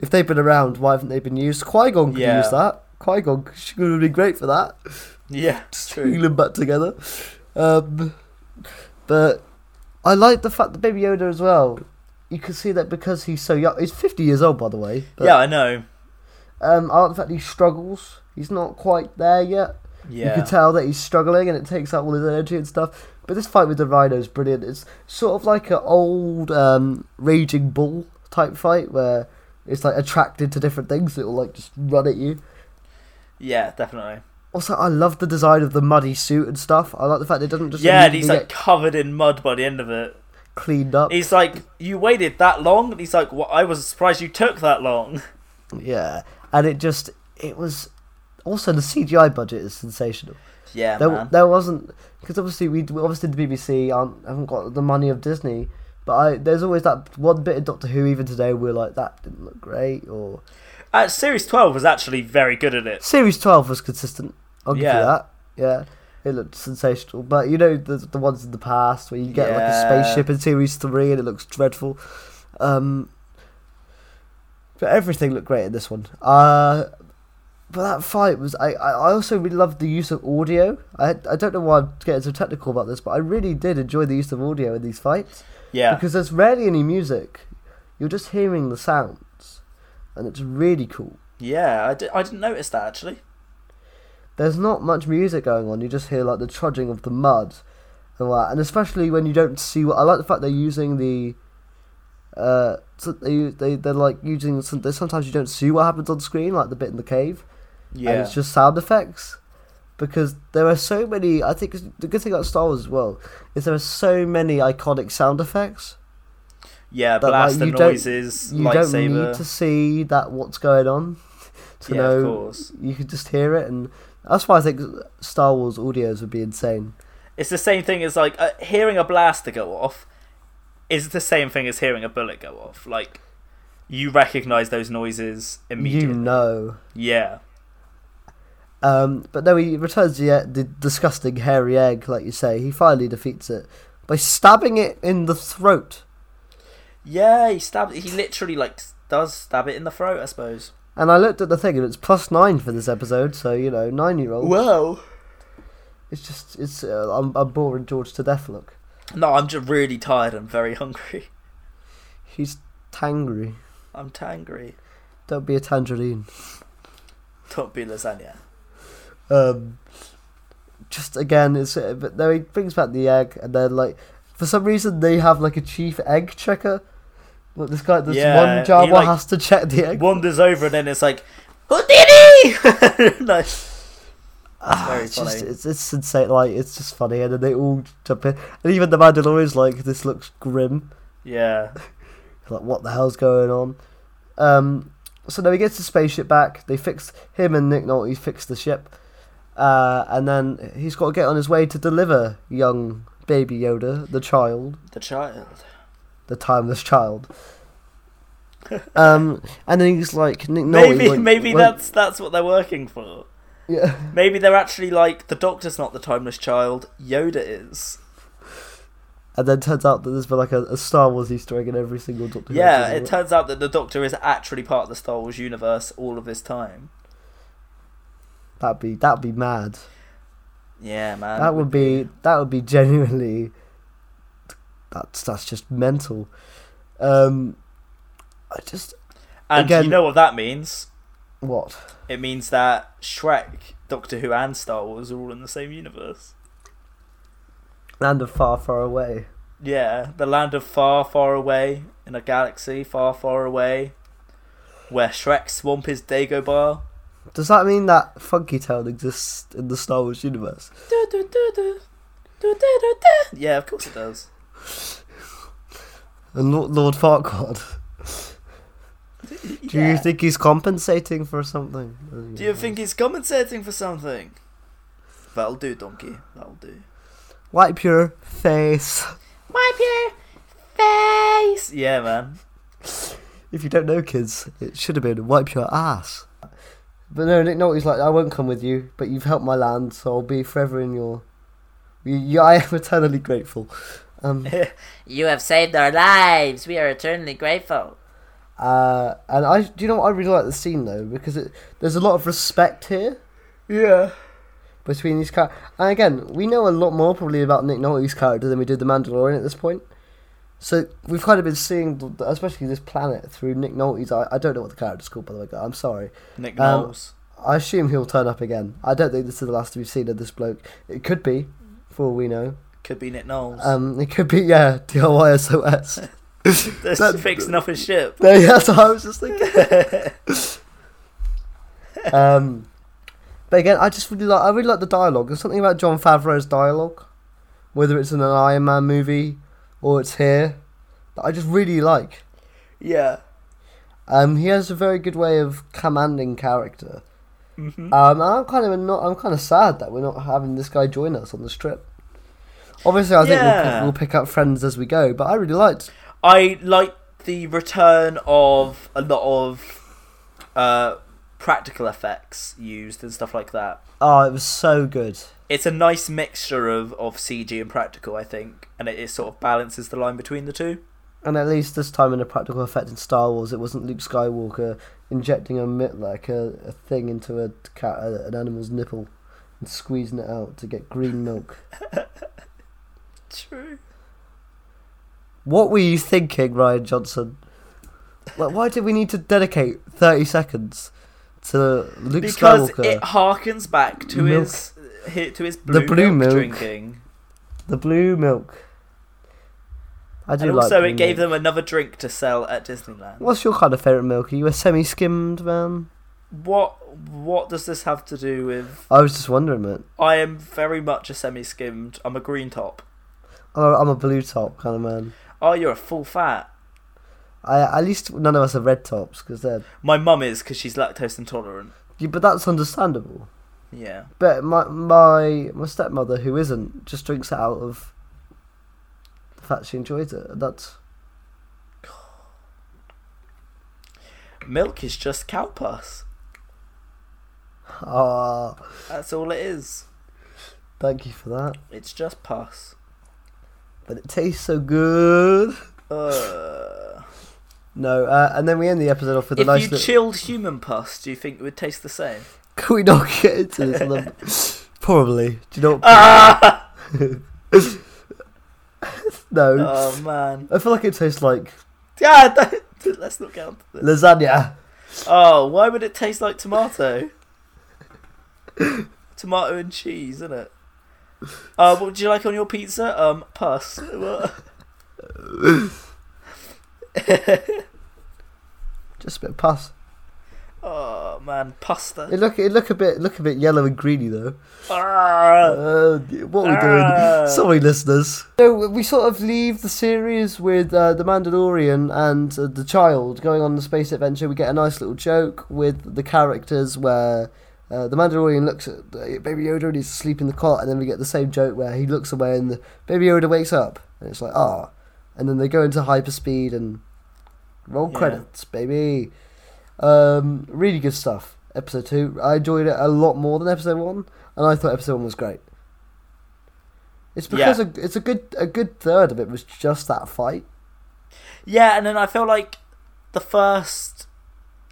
if they've been around, why haven't they been used? Qui Gon could
Yeah.
use that. Qui Gon could have been great for that.
Yeah, it's true.
Them back together. Um, but I like the fact that Baby Yoda as well. You can see that because he's so young. He's fifty years old, by the way. But,
Yeah, I know.
Um, I like the fact he struggles. He's not quite there yet.
Yeah.
You can tell that he's struggling and it takes out all his energy and stuff. But this fight with the rhino is brilliant. It's sort of like an old um, raging bull type fight where it's like attracted to different things. It will like just run at you.
Yeah, definitely.
Also, I love the design of the muddy suit and stuff. I like the fact that it doesn't just
Yeah, and he's like
get
covered in mud by the end of it.
Cleaned up.
He's like, "You waited that long?" And he's like, "Well, I was surprised you took that long."
Yeah, and it just it was also the CGI budget is sensational.
Yeah,
there,
man.
there wasn't because obviously we we- obviously the BBC aren't haven't got the money of Disney, but I there's always that one bit of Doctor Who even today we're like that didn't look great or
Uh, Series twelve was actually very good at it.
Series twelve was consistent. I'll give
Yeah.
you that. Yeah, it looked sensational. But you know the the ones in the past where you get like a spaceship in Series three and it looks dreadful. Um, but everything looked great in this one. Uh, but that fight was I, I I also really loved the use of audio. I I don't know why I'm getting so technical about this, but I really did enjoy the use of audio in these fights
Yeah,
because there's rarely any music. You're just hearing the sounds, and it's really cool.
yeah. I, di- I didn't notice that actually.
There's not much music going on. You just hear like the trudging of the mud, and all that. And especially when you don't see what I like the fact they're using the. Uh, so they they they're like using some. Sometimes you don't see what happens on screen, like the bit in the cave,
Yeah,
and it's just sound effects. Because there are so many, I think the good thing about Star Wars as well is there are so many iconic sound effects.
yeah.
that, like,
Blaster
you
noises,
You don't need to see that what's going on to
yeah,
know.
of course.
You can just hear it, and that's why I think Star Wars audios would be insane.
It's the same thing as like uh, hearing a blaster go off. Is the same thing as hearing a bullet go off. Like you recognize those noises immediately.
You know.
Yeah,
Um, but no, he returns the, the disgusting hairy egg, like you say. He finally defeats it by stabbing it in the throat.
yeah. He stabs. He literally like does stab it in the throat. I suppose.
And I looked at the thing, and it's plus nine for this episode. So you know, nine year old.
Well,
It's just it's. Uh, I'm, I'm boring George to death. Look,
No, I'm just really tired and very hungry.
he's tangry.
I'm tangry.
Don't be a tangerine.
Don't be lasagna.
Um, just again, it's uh, but no, he brings back the egg, and then like for some reason they have like a chief egg checker. Like this guy, this
Yeah,
one
he,
Jawa
like,
has to check the egg.
Wanders over and then it's like, Houdini! nice.
Ah,
very
it's just it's it's insane. Like it's just funny, and then they all jump in, and even the Mandalorian's like, "This looks grim."
Yeah.
Like, what the hell's going on? Um, so now he gets the spaceship back. They fix him and Nick Nolte fix the ship, uh, and then he's got to get on his way to deliver young baby Yoda, the child,
The child.
The timeless child. um, and then he's like, Nick Nolte.
Maybe maybe that's that's what they're working for.
yeah.
Maybe they're actually like the doctor's not the timeless child, Yoda is.
and then turns out that there's been like a, a Star Wars Easter egg in every single Doctor
Yeah, it turns out that the Doctor is actually part of the Star Wars universe all of this time.
that'd be that'd be mad.
Yeah, man.
that would be that would be genuinely. That's that's just mental. Um, I just
And
again-
you know what that means?
what
It means that Shrek, Doctor Who, and Star Wars are all in the same universe.
land of far far away.
Yeah, the land of far, far away in a galaxy far, far away, where Shrek's swamp is Dagobah.
Does that mean that Funky Town exists in the Star Wars universe?
Yeah, of course it does.
And Lord, Farquaad. Do
Yeah.
you think he's compensating for something?
Do you think he's compensating for something? That'll do, donkey. That'll do.
Wipe your face.
Wipe your face. Yeah, man.
If you don't know, kids, it should have been wipe your ass. But no, Nick Nolte's like, I won't come with you, but you've helped my land, so I'll be forever in your. You, you, I am eternally grateful. Um,
You have saved our lives. We are eternally grateful.
uh, and I, do you know what I really like the scene though because it, there's a lot of respect here
Yeah.
between these characters. And again, we know a lot more probably about Nick Nolte's character than we did the Mandalorian at this point. So we've kind of been seeing, especially this planet, through Nick Nolte's eye. I don't know what the character's called, by the way. I'm sorry.
Nick
Um,
Knowles.
I assume he'll turn up again. I don't think this is the last we've seen of this bloke. It could be, for all we know.
Could be Nick Knowles.
Um, it could be, yeah, DIY SOS.
That's
that-
fixing up his ship.
Yeah, that's what I was just thinking. um, but again, I just really like. I really like the dialogue. There's something about Jon Favreau's dialogue, whether it's in an Iron Man movie or it's here, that I just really like.
yeah.
Um, he has a very good way of commanding character.
hmm
Um, and I'm kind of not. I'm kind of sad that we're not having this guy join us on this trip. Obviously, I think we'll, pick, we'll pick up friends as we go, but I really liked.
I like the return of a lot of uh, practical effects used and stuff like that.
Oh, it was so good.
It's a nice mixture of, of CG and practical, I think, and it, it sort of balances the line between the two.
And at least this time in a practical effect in Star Wars, it wasn't Luke Skywalker injecting a mi- like a, a thing into a cat, a, an animal's nipple and squeezing it out to get green milk.
True.
What were you thinking, Rian Johnson? Like, why did we need to dedicate thirty seconds to Luke
Because
Skywalker,
it harkens back to
Milk.
his hi- to his blue,
blue
milk,
milk.
drinking,
the blue milk? I do
and
like.
also it gave
milk.
them another drink to sell at Disneyland.
What's your kind of favorite milk? Are you a semi-skimmed man?
What what does this have to do with?
I was just wondering, man.
I am very much a semi-skimmed. I'm a green top.
I'm a blue top kind of man.
Oh, you're a full fat.
I at least none of us are red tops because they're.
My mum is because she's lactose intolerant.
Yeah, but that's understandable.
Yeah.
But my my my stepmother, who isn't, just drinks it out of the fact she enjoys it. That's
Milk is just cow pus.
ah.
That's all it is.
thank you for that.
It's just pus.
But it tastes so good.
Uh,
No, uh, and then we end the episode off with a
if
nice
you
little.
chilled human pus, do you think it would taste the same?
Can we not get into this? Probably. Do you know? What...
Ah!
no.
Oh man.
I feel like it tastes like
Yeah. don't- Let's not get onto this.
lasagna.
Oh, why would it taste like tomato? tomato and cheese, isn't it? Uh, what would you like on your pizza? Um, pus.
Just a bit of pus.
oh man, pasta.
It look it look a bit look a bit yellow and greeny though.
Ah.
Uh, what are we
Ah.
doing? Sorry, listeners. So we sort of leave the series with uh, the Mandalorian and uh, the child going on the space adventure. We get a nice little joke with the characters where. Uh, the Mandalorian looks at uh, Baby Yoda and he's asleep in the cot, and then we get the same joke where he looks away and the Baby Yoda wakes up, and it's like ah, and then they go into hyperspeed and roll
Yeah.
credits, baby. Um, really good stuff. Episode two, I enjoyed it a lot more than episode one, and I thought episode one was great. It's because
Yeah.
a, it's a good a good third of it was just that fight.
Yeah, and then I feel like the first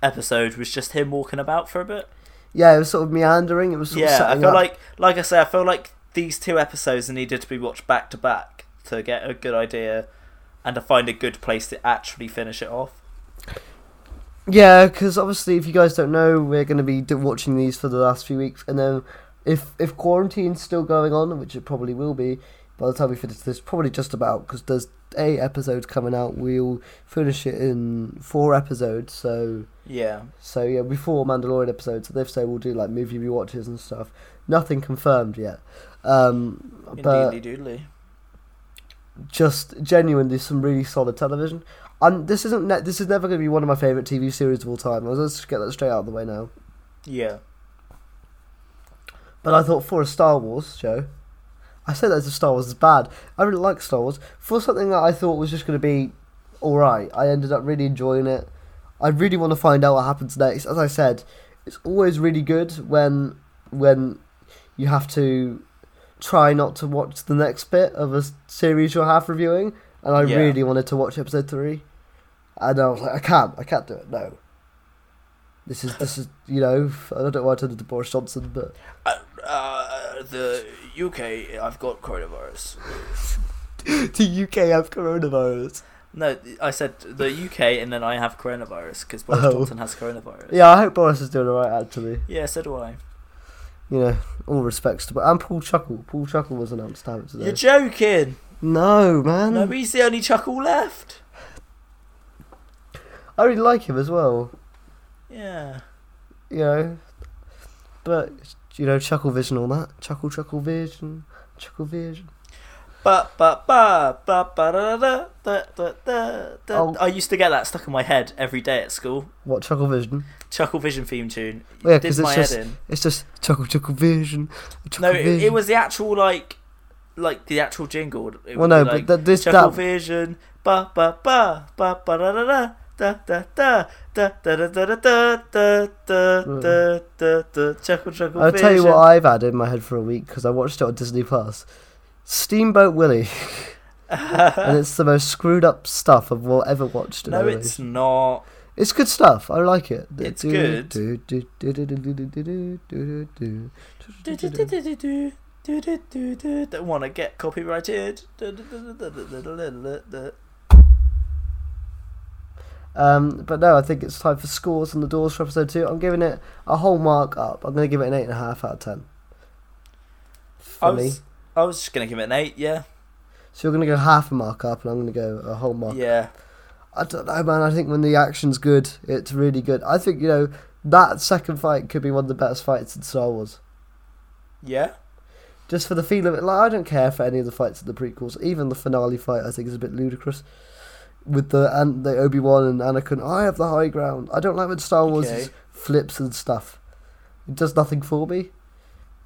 episode was just him walking about for a bit.
Yeah, it was sort of meandering. It was sort of
Yeah, I feel
up.
like, like I say, I feel like these two episodes needed to be watched back to back to get a good idea and to find a good place to actually finish it off.
Yeah, because obviously, if you guys don't know, we're going to be watching these for the last few weeks, and then if if quarantine's still going on, which it probably will be by the time we finish this, probably just about because there's eight episodes coming out. We'll finish it in four episodes, so
Yeah,
so yeah, before Mandalorian episodes. So if so, we'll do like movie rewatches and stuff. Nothing confirmed yet, um, but
indeedly doodly.
just genuinely some really solid television. And this isn't ne- this is never going to be one of my favorite TV series of all time. Let's just get that straight out of the way now.
Yeah,
But I thought for a Star Wars show, I said that as if Star Wars is bad. I really like Star Wars. For something that I thought was just going to be alright, I ended up really enjoying it. I really want to find out what happens next. As I said, it's always really good when when you have to try not to watch the next bit of a series you're half reviewing. And I
Yeah.
really wanted to watch episode three, and I was like, I can't, I can't do it. No. This is this is you know I don't know why I turned into Boris Johnson, but
uh, uh, the UK, I've got coronavirus.
the UK I've coronavirus.
No, I said the UK, and then I have coronavirus because Boris
Oh.
Johnson has coronavirus.
Yeah, I hope Boris is doing alright actually.
yeah, so do I.
You know, all respects to but and Paul Chuckle. Paul Chuckle was announced to have today.
You're joking.
no, man.
No, he's the only chuckle left.
I really like him as well.
Yeah.
You know, but you know, Chuckle Vision, all that. Chuckle, Chuckle Vision, Chuckle Vision.
Ba ba ba ba ba da da da da da da.
Oh.
I used to get that stuck in my head every day at school.
What Chuckle Vision?
Chuckle Vision theme tune.
Oh,
yeah,
because it's
my
just-
head in.
It's just Chuckle, Chuckle Vision. Chuckle
No, it,
Vision.
it was the actual like, like the actual jingle. It
Well, no,
be
but
like,
th- this
Chuckle
that
Vision. Ba ba ba ba ba da da da. Da da da da da da da da da da da da da da chuckle chuckle
I'll tell you what I've had in my head for a week because I watched it on Disney Plus. Steamboat Willie, and it's the most screwed up stuff I've ever watched. in
no, it's not.
It's good stuff. I like it.
It's good.
do, do, do, do, do, do, do, do, do, do,
Do,
do,
do,
do,
do,
do.
do, do, do, do, do, do. Don't want to get copyrighted.
Um, but no, I think it's time for scores on the doors for episode two. I'm giving it a whole mark up. I'm going to give it an eight and a half out of ten. For
I
me,
was, I was just gonna give it an eight. Yeah,
so you're going to go half a mark up, and I'm going to go a whole mark.
yeah,
I don't know, man. I think when the action's good, it's really good. I think you know that second fight could be one of the best fights in Star Wars.
yeah.
Just for the feel of it, like I don't care for any of the fights in the prequels. Even the finale fight, I think, is a bit ludicrous. With the and the Obi Wan and Anakin, I have the high ground. I don't like when Star Wars
Okay.
flips and stuff. It does nothing for me.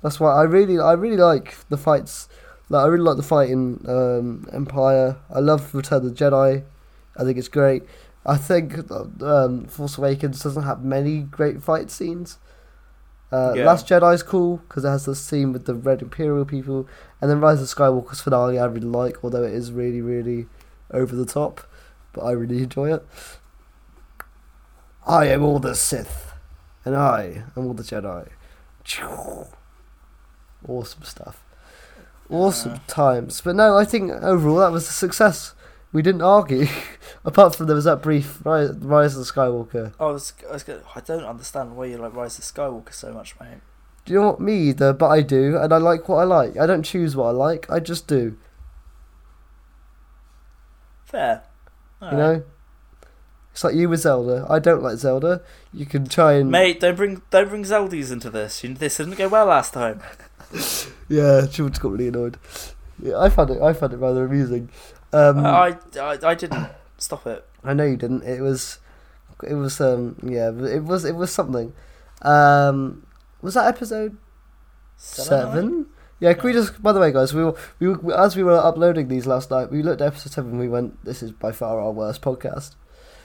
That's why I really, I really like the fights. Like I really like the fight in um, Empire. I love Return of the Jedi. I think it's great. I think um, Force Awakens doesn't have many great fight scenes. Uh,
Yeah.
Last Jedi's cool because it has the scene with the Red Imperial people, and then Rise of Skywalker's finale I really like, although it is really, really over the top, but I really enjoy it. I am all the Sith, and I am all the Jedi. Awesome stuff. Awesome
Uh.
times. But no, I think overall that was a success. We didn't argue, apart from there was that brief Rise, Rise of the Skywalker.
I was, I was gonna, I don't understand why you like Rise of Skywalker so much, mate.
Do you know what me either? But I do, and I like what I like. I don't choose what I like. I just do.
Fair.
You
Alright.
know. It's like you with Zelda. I don't like Zelda. You can try and
Mate, don't bring don't bring Zeldies into this. You, this didn't go well last time.
yeah. George got really annoyed. Yeah, I found it. I found it rather amusing. Um,
I, I I didn't stop it.
I know you didn't. It was, it was um yeah. It was it was something. Um, was that episode seven? Yeah, can we just? By the way, guys, we were, we were, as we were uploading these last night, we looked at episode seven. We went, "This is by far our worst podcast."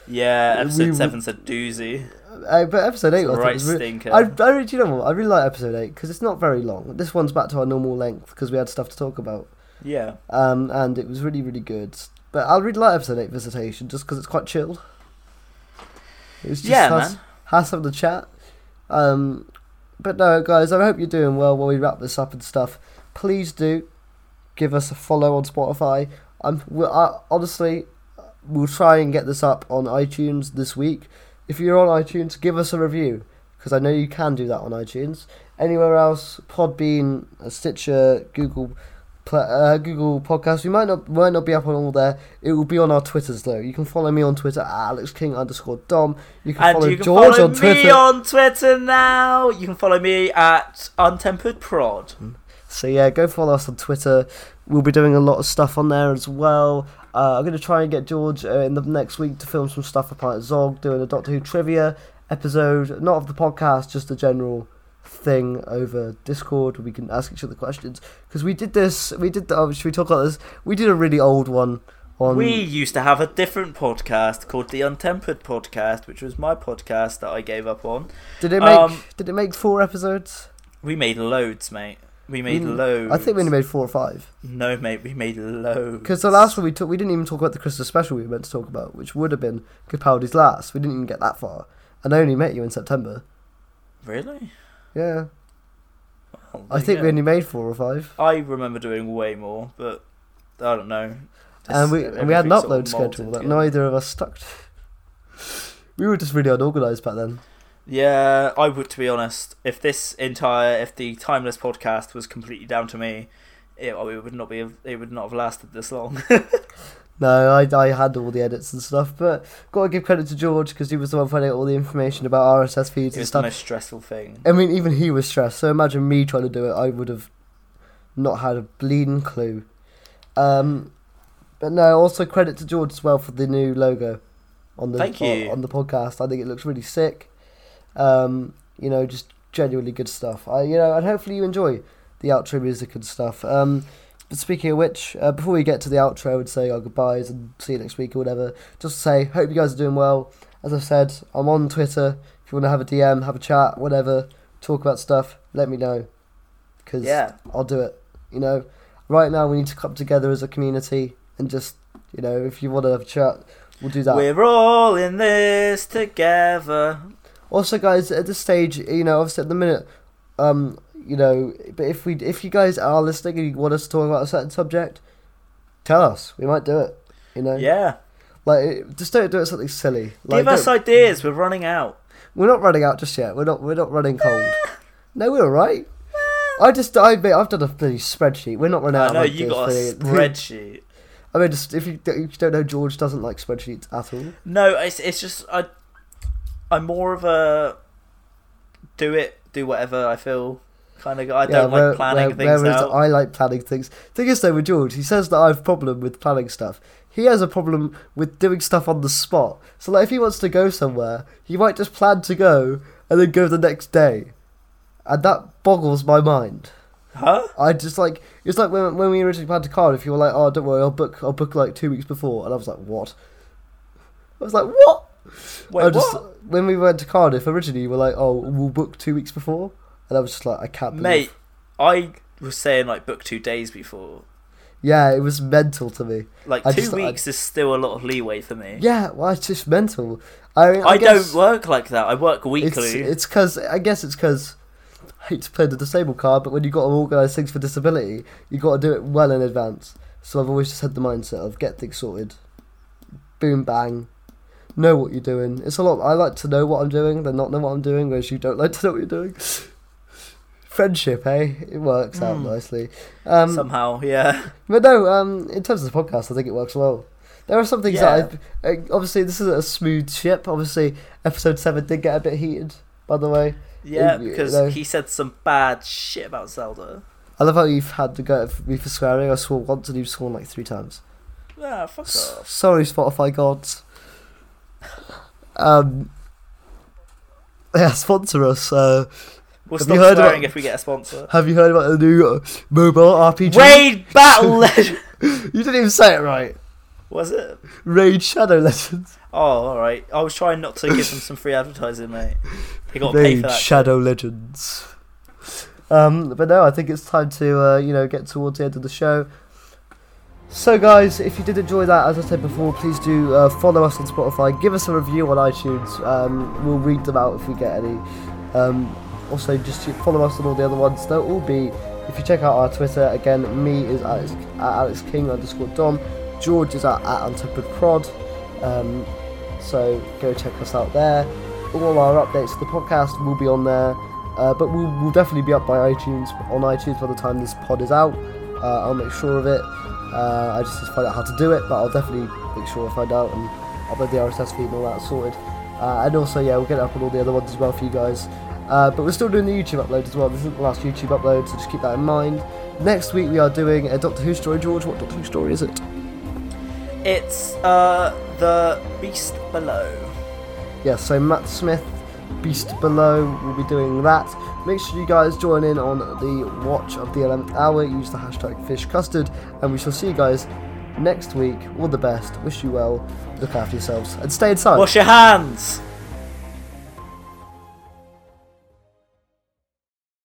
Yeah, episode
We-
seven's a doozy.
Uh, but episode eight, I think,
Right
was re-
stinker.
I, I really, do you know what? I really like episode eight because it's not very long. This one's back to our normal length because we had stuff to talk about.
Yeah.
um, and it was really really good. But I'll really like episode eight Visitation just because it's quite chilled. It was just
Yeah,
us,
man.
us having a chat. Um, but no, guys, I hope you're doing well while we wrap this up and stuff. Please do give us a follow on Spotify. I'm I, honestly, we'll try and get this up on iTunes this week. If you're on iTunes, give us a review because I know you can do that on iTunes. Anywhere else, Podbean, Stitcher, Google, uh, Google Podcast. We might not might not be up on all there. It will be on our Twitters though. You can follow me on Twitter at Alex King underscore Dom. You can
And
follow
you can
George
follow
on Twitter.
me on Twitter now. You can follow me at Untempered Prod.
So yeah, go follow us on Twitter. We'll be doing a lot of stuff on there as well. Uh, I'm going to try and get George uh, in the next week to film some stuff up at Zog, doing a Doctor Who trivia episode, not of the podcast, just the general thing over Discord. We can ask each other questions because we did this. We did. Oh, should we talk about this? We did a really old one on.
We used to have a different podcast called the Untempered Podcast, which was my podcast that I gave up on.
did it make?
um,
did it make four episodes?
We made loads, mate. We made
We-
loads.
I think we only made four or five.
No, mate, we made loads.
Because the last one we took, we didn't even talk about the Christmas special we were meant to talk about, which would have been Capaldi's last. We didn't even get that far, and I only met you in September.
Really?
Yeah,
Oh,
I think
you
we only made four or five,
I remember doing way more, but I don't know.
and we and we had an
sort
upload
of
schedule that
together.
neither of us stuck. to. We were just really unorganized back then.
Yeah, I would. To be honest, if this entire, if the timeless podcast was completely down to me, it, it would not be. It would not have lasted this long.
No, I I had all the edits and stuff, but gotta give credit to George because he was the one finding out all the information about RSS feeds and
was the
stuff.
most stressful thing.
I mean, even he was stressed. So imagine me trying to do it. I would have not had a bleeding clue. Um, but no, also credit to George as well for the new logo on the on, on the podcast. I think it looks really sick. Um, you know, just genuinely good stuff. I you know, and hopefully you enjoy the outro music and stuff. Um, but speaking of which, uh, before we get to the outro and say our goodbyes and see you next week or whatever, just to say, hope you guys are doing well. As I've said, I'm on Twitter. If you want to have a DM, have a chat, whatever, talk about stuff, let me know. Because
Yeah.
I'll do it. You know, right now we need to come together as a community and just, you know, if you want to have a chat, we'll do that.
We're all in this together.
Also, guys, at this stage, you know, obviously at the minute, um, you know, but if we, if you guys are listening and you want us to talk about a certain subject, tell us. We might do it. You know,
Yeah.
like just don't do it something silly. Like,
Give us
don't-
ideas. We're running out.
we're not running out just yet. We're not. We're not running cold. no, we're all right. I just, I, mate, I've done a bloody spreadsheet. We're not running
I
out.
know
of
you got a spreadsheet.
I mean, just if you, if you don't know, George doesn't like spreadsheets at all.
No, it's it's just I. I'm more of a do it, do whatever I feel kind of guy. I don't
where-
like planning
where-
things
whereas
out.
I like planning things. Thing is, though, with George, he says that I have a problem with planning stuff. He has a problem with doing stuff on the spot. So, like, if he wants to go somewhere, he might just plan to go and then go the next day, and that boggles my mind.
Huh?
I just like it's like when when we originally planned to Cardiff, you were like, "Oh, don't worry, I'll book I'll book like two weeks before," and I was like, "What?" I was like, "What?"
Wait,
just
what?
when we went to Cardiff originally, you were like, "Oh, we'll book two weeks before," and I was just like, "I can't believe."
Mate, I was saying like book two days before.
Yeah, it was mental to me.
Like
I
two
just- I-
weeks is still a lot of leeway for me.
Yeah, well, it's just mental. I mean, I,
I, don't work like that. I work weekly.
it's because I guess it's because I hate to play the disabled card, but when you've got to organise things for disability, you've got to do it well in advance. So I've always just had the mindset of get things sorted, boom bang, know what you're doing. It's a lot. I like to know what I'm doing than not know what I'm doing, whereas you don't like to know what you're doing. Friendship, eh? It works out
Hmm.
nicely. Um,
Somehow, yeah.
but no, um, in terms of the podcast, I think it works well. There are some things
Yeah.
that I, uh, obviously this is a smooth ship. Obviously, episode seven did get a bit heated, by the way.
Yeah,
you
because
know-
he said some bad shit about Zelda.
I love how you've had to go at me for swearing. I swore once and you've sworn like three times.
Ah, fuck
S-
off.
Sorry, Spotify gods. Um, yeah, sponsor us. Uh,
We'll
Have
stop
you heard
swearing
about-
if we get a sponsor.
have you heard about the new uh, mobile RPG?
Raid Battle Legend!
You didn't even say it right.
Was it?
Raid Shadow Legends.
Oh, alright. I was trying not to give them some free advertising, mate. They got
Raid
for that.
Shadow Legends. Um, but no, I think it's time to uh, you know get towards the end of the show. So, guys, if you did enjoy that, as I said before, please do uh, follow us on Spotify. Give us a review on iTunes. Um, we'll read them out if we get any. Um, also, just follow us on all the other ones. They'll all be. If you check out our Twitter, again, me is Alex, at Alex King underscore Dom. George is at, at Untempered Prod. Um, so go check us out there. All our updates to the podcast will be on there. Uh, but we'll, we'll definitely be up by iTunes on iTunes by the time this pod is out. Uh, I'll make sure of it. Uh, I just need to find out how to do it, but I'll definitely make sure I find out and upload the RSS feed and all that sorted. Uh, and also, yeah, we'll get it up on all the other ones as well for you guys. Uh, but we're still doing the YouTube upload as well. This isn't the last YouTube upload, so just keep that in mind. Next week we are doing a Doctor Who story. George, what Doctor Who story is it?
It's uh the Beast Below.
Yeah, so Matt Smith, Beast Below, will be doing that. Make sure you guys join in on the watch of the 11th hour. Use the hashtag Fish Custard, and we shall see you guys next week. All the best. Wish you well. Look after yourselves and stay inside.
Wash your hands.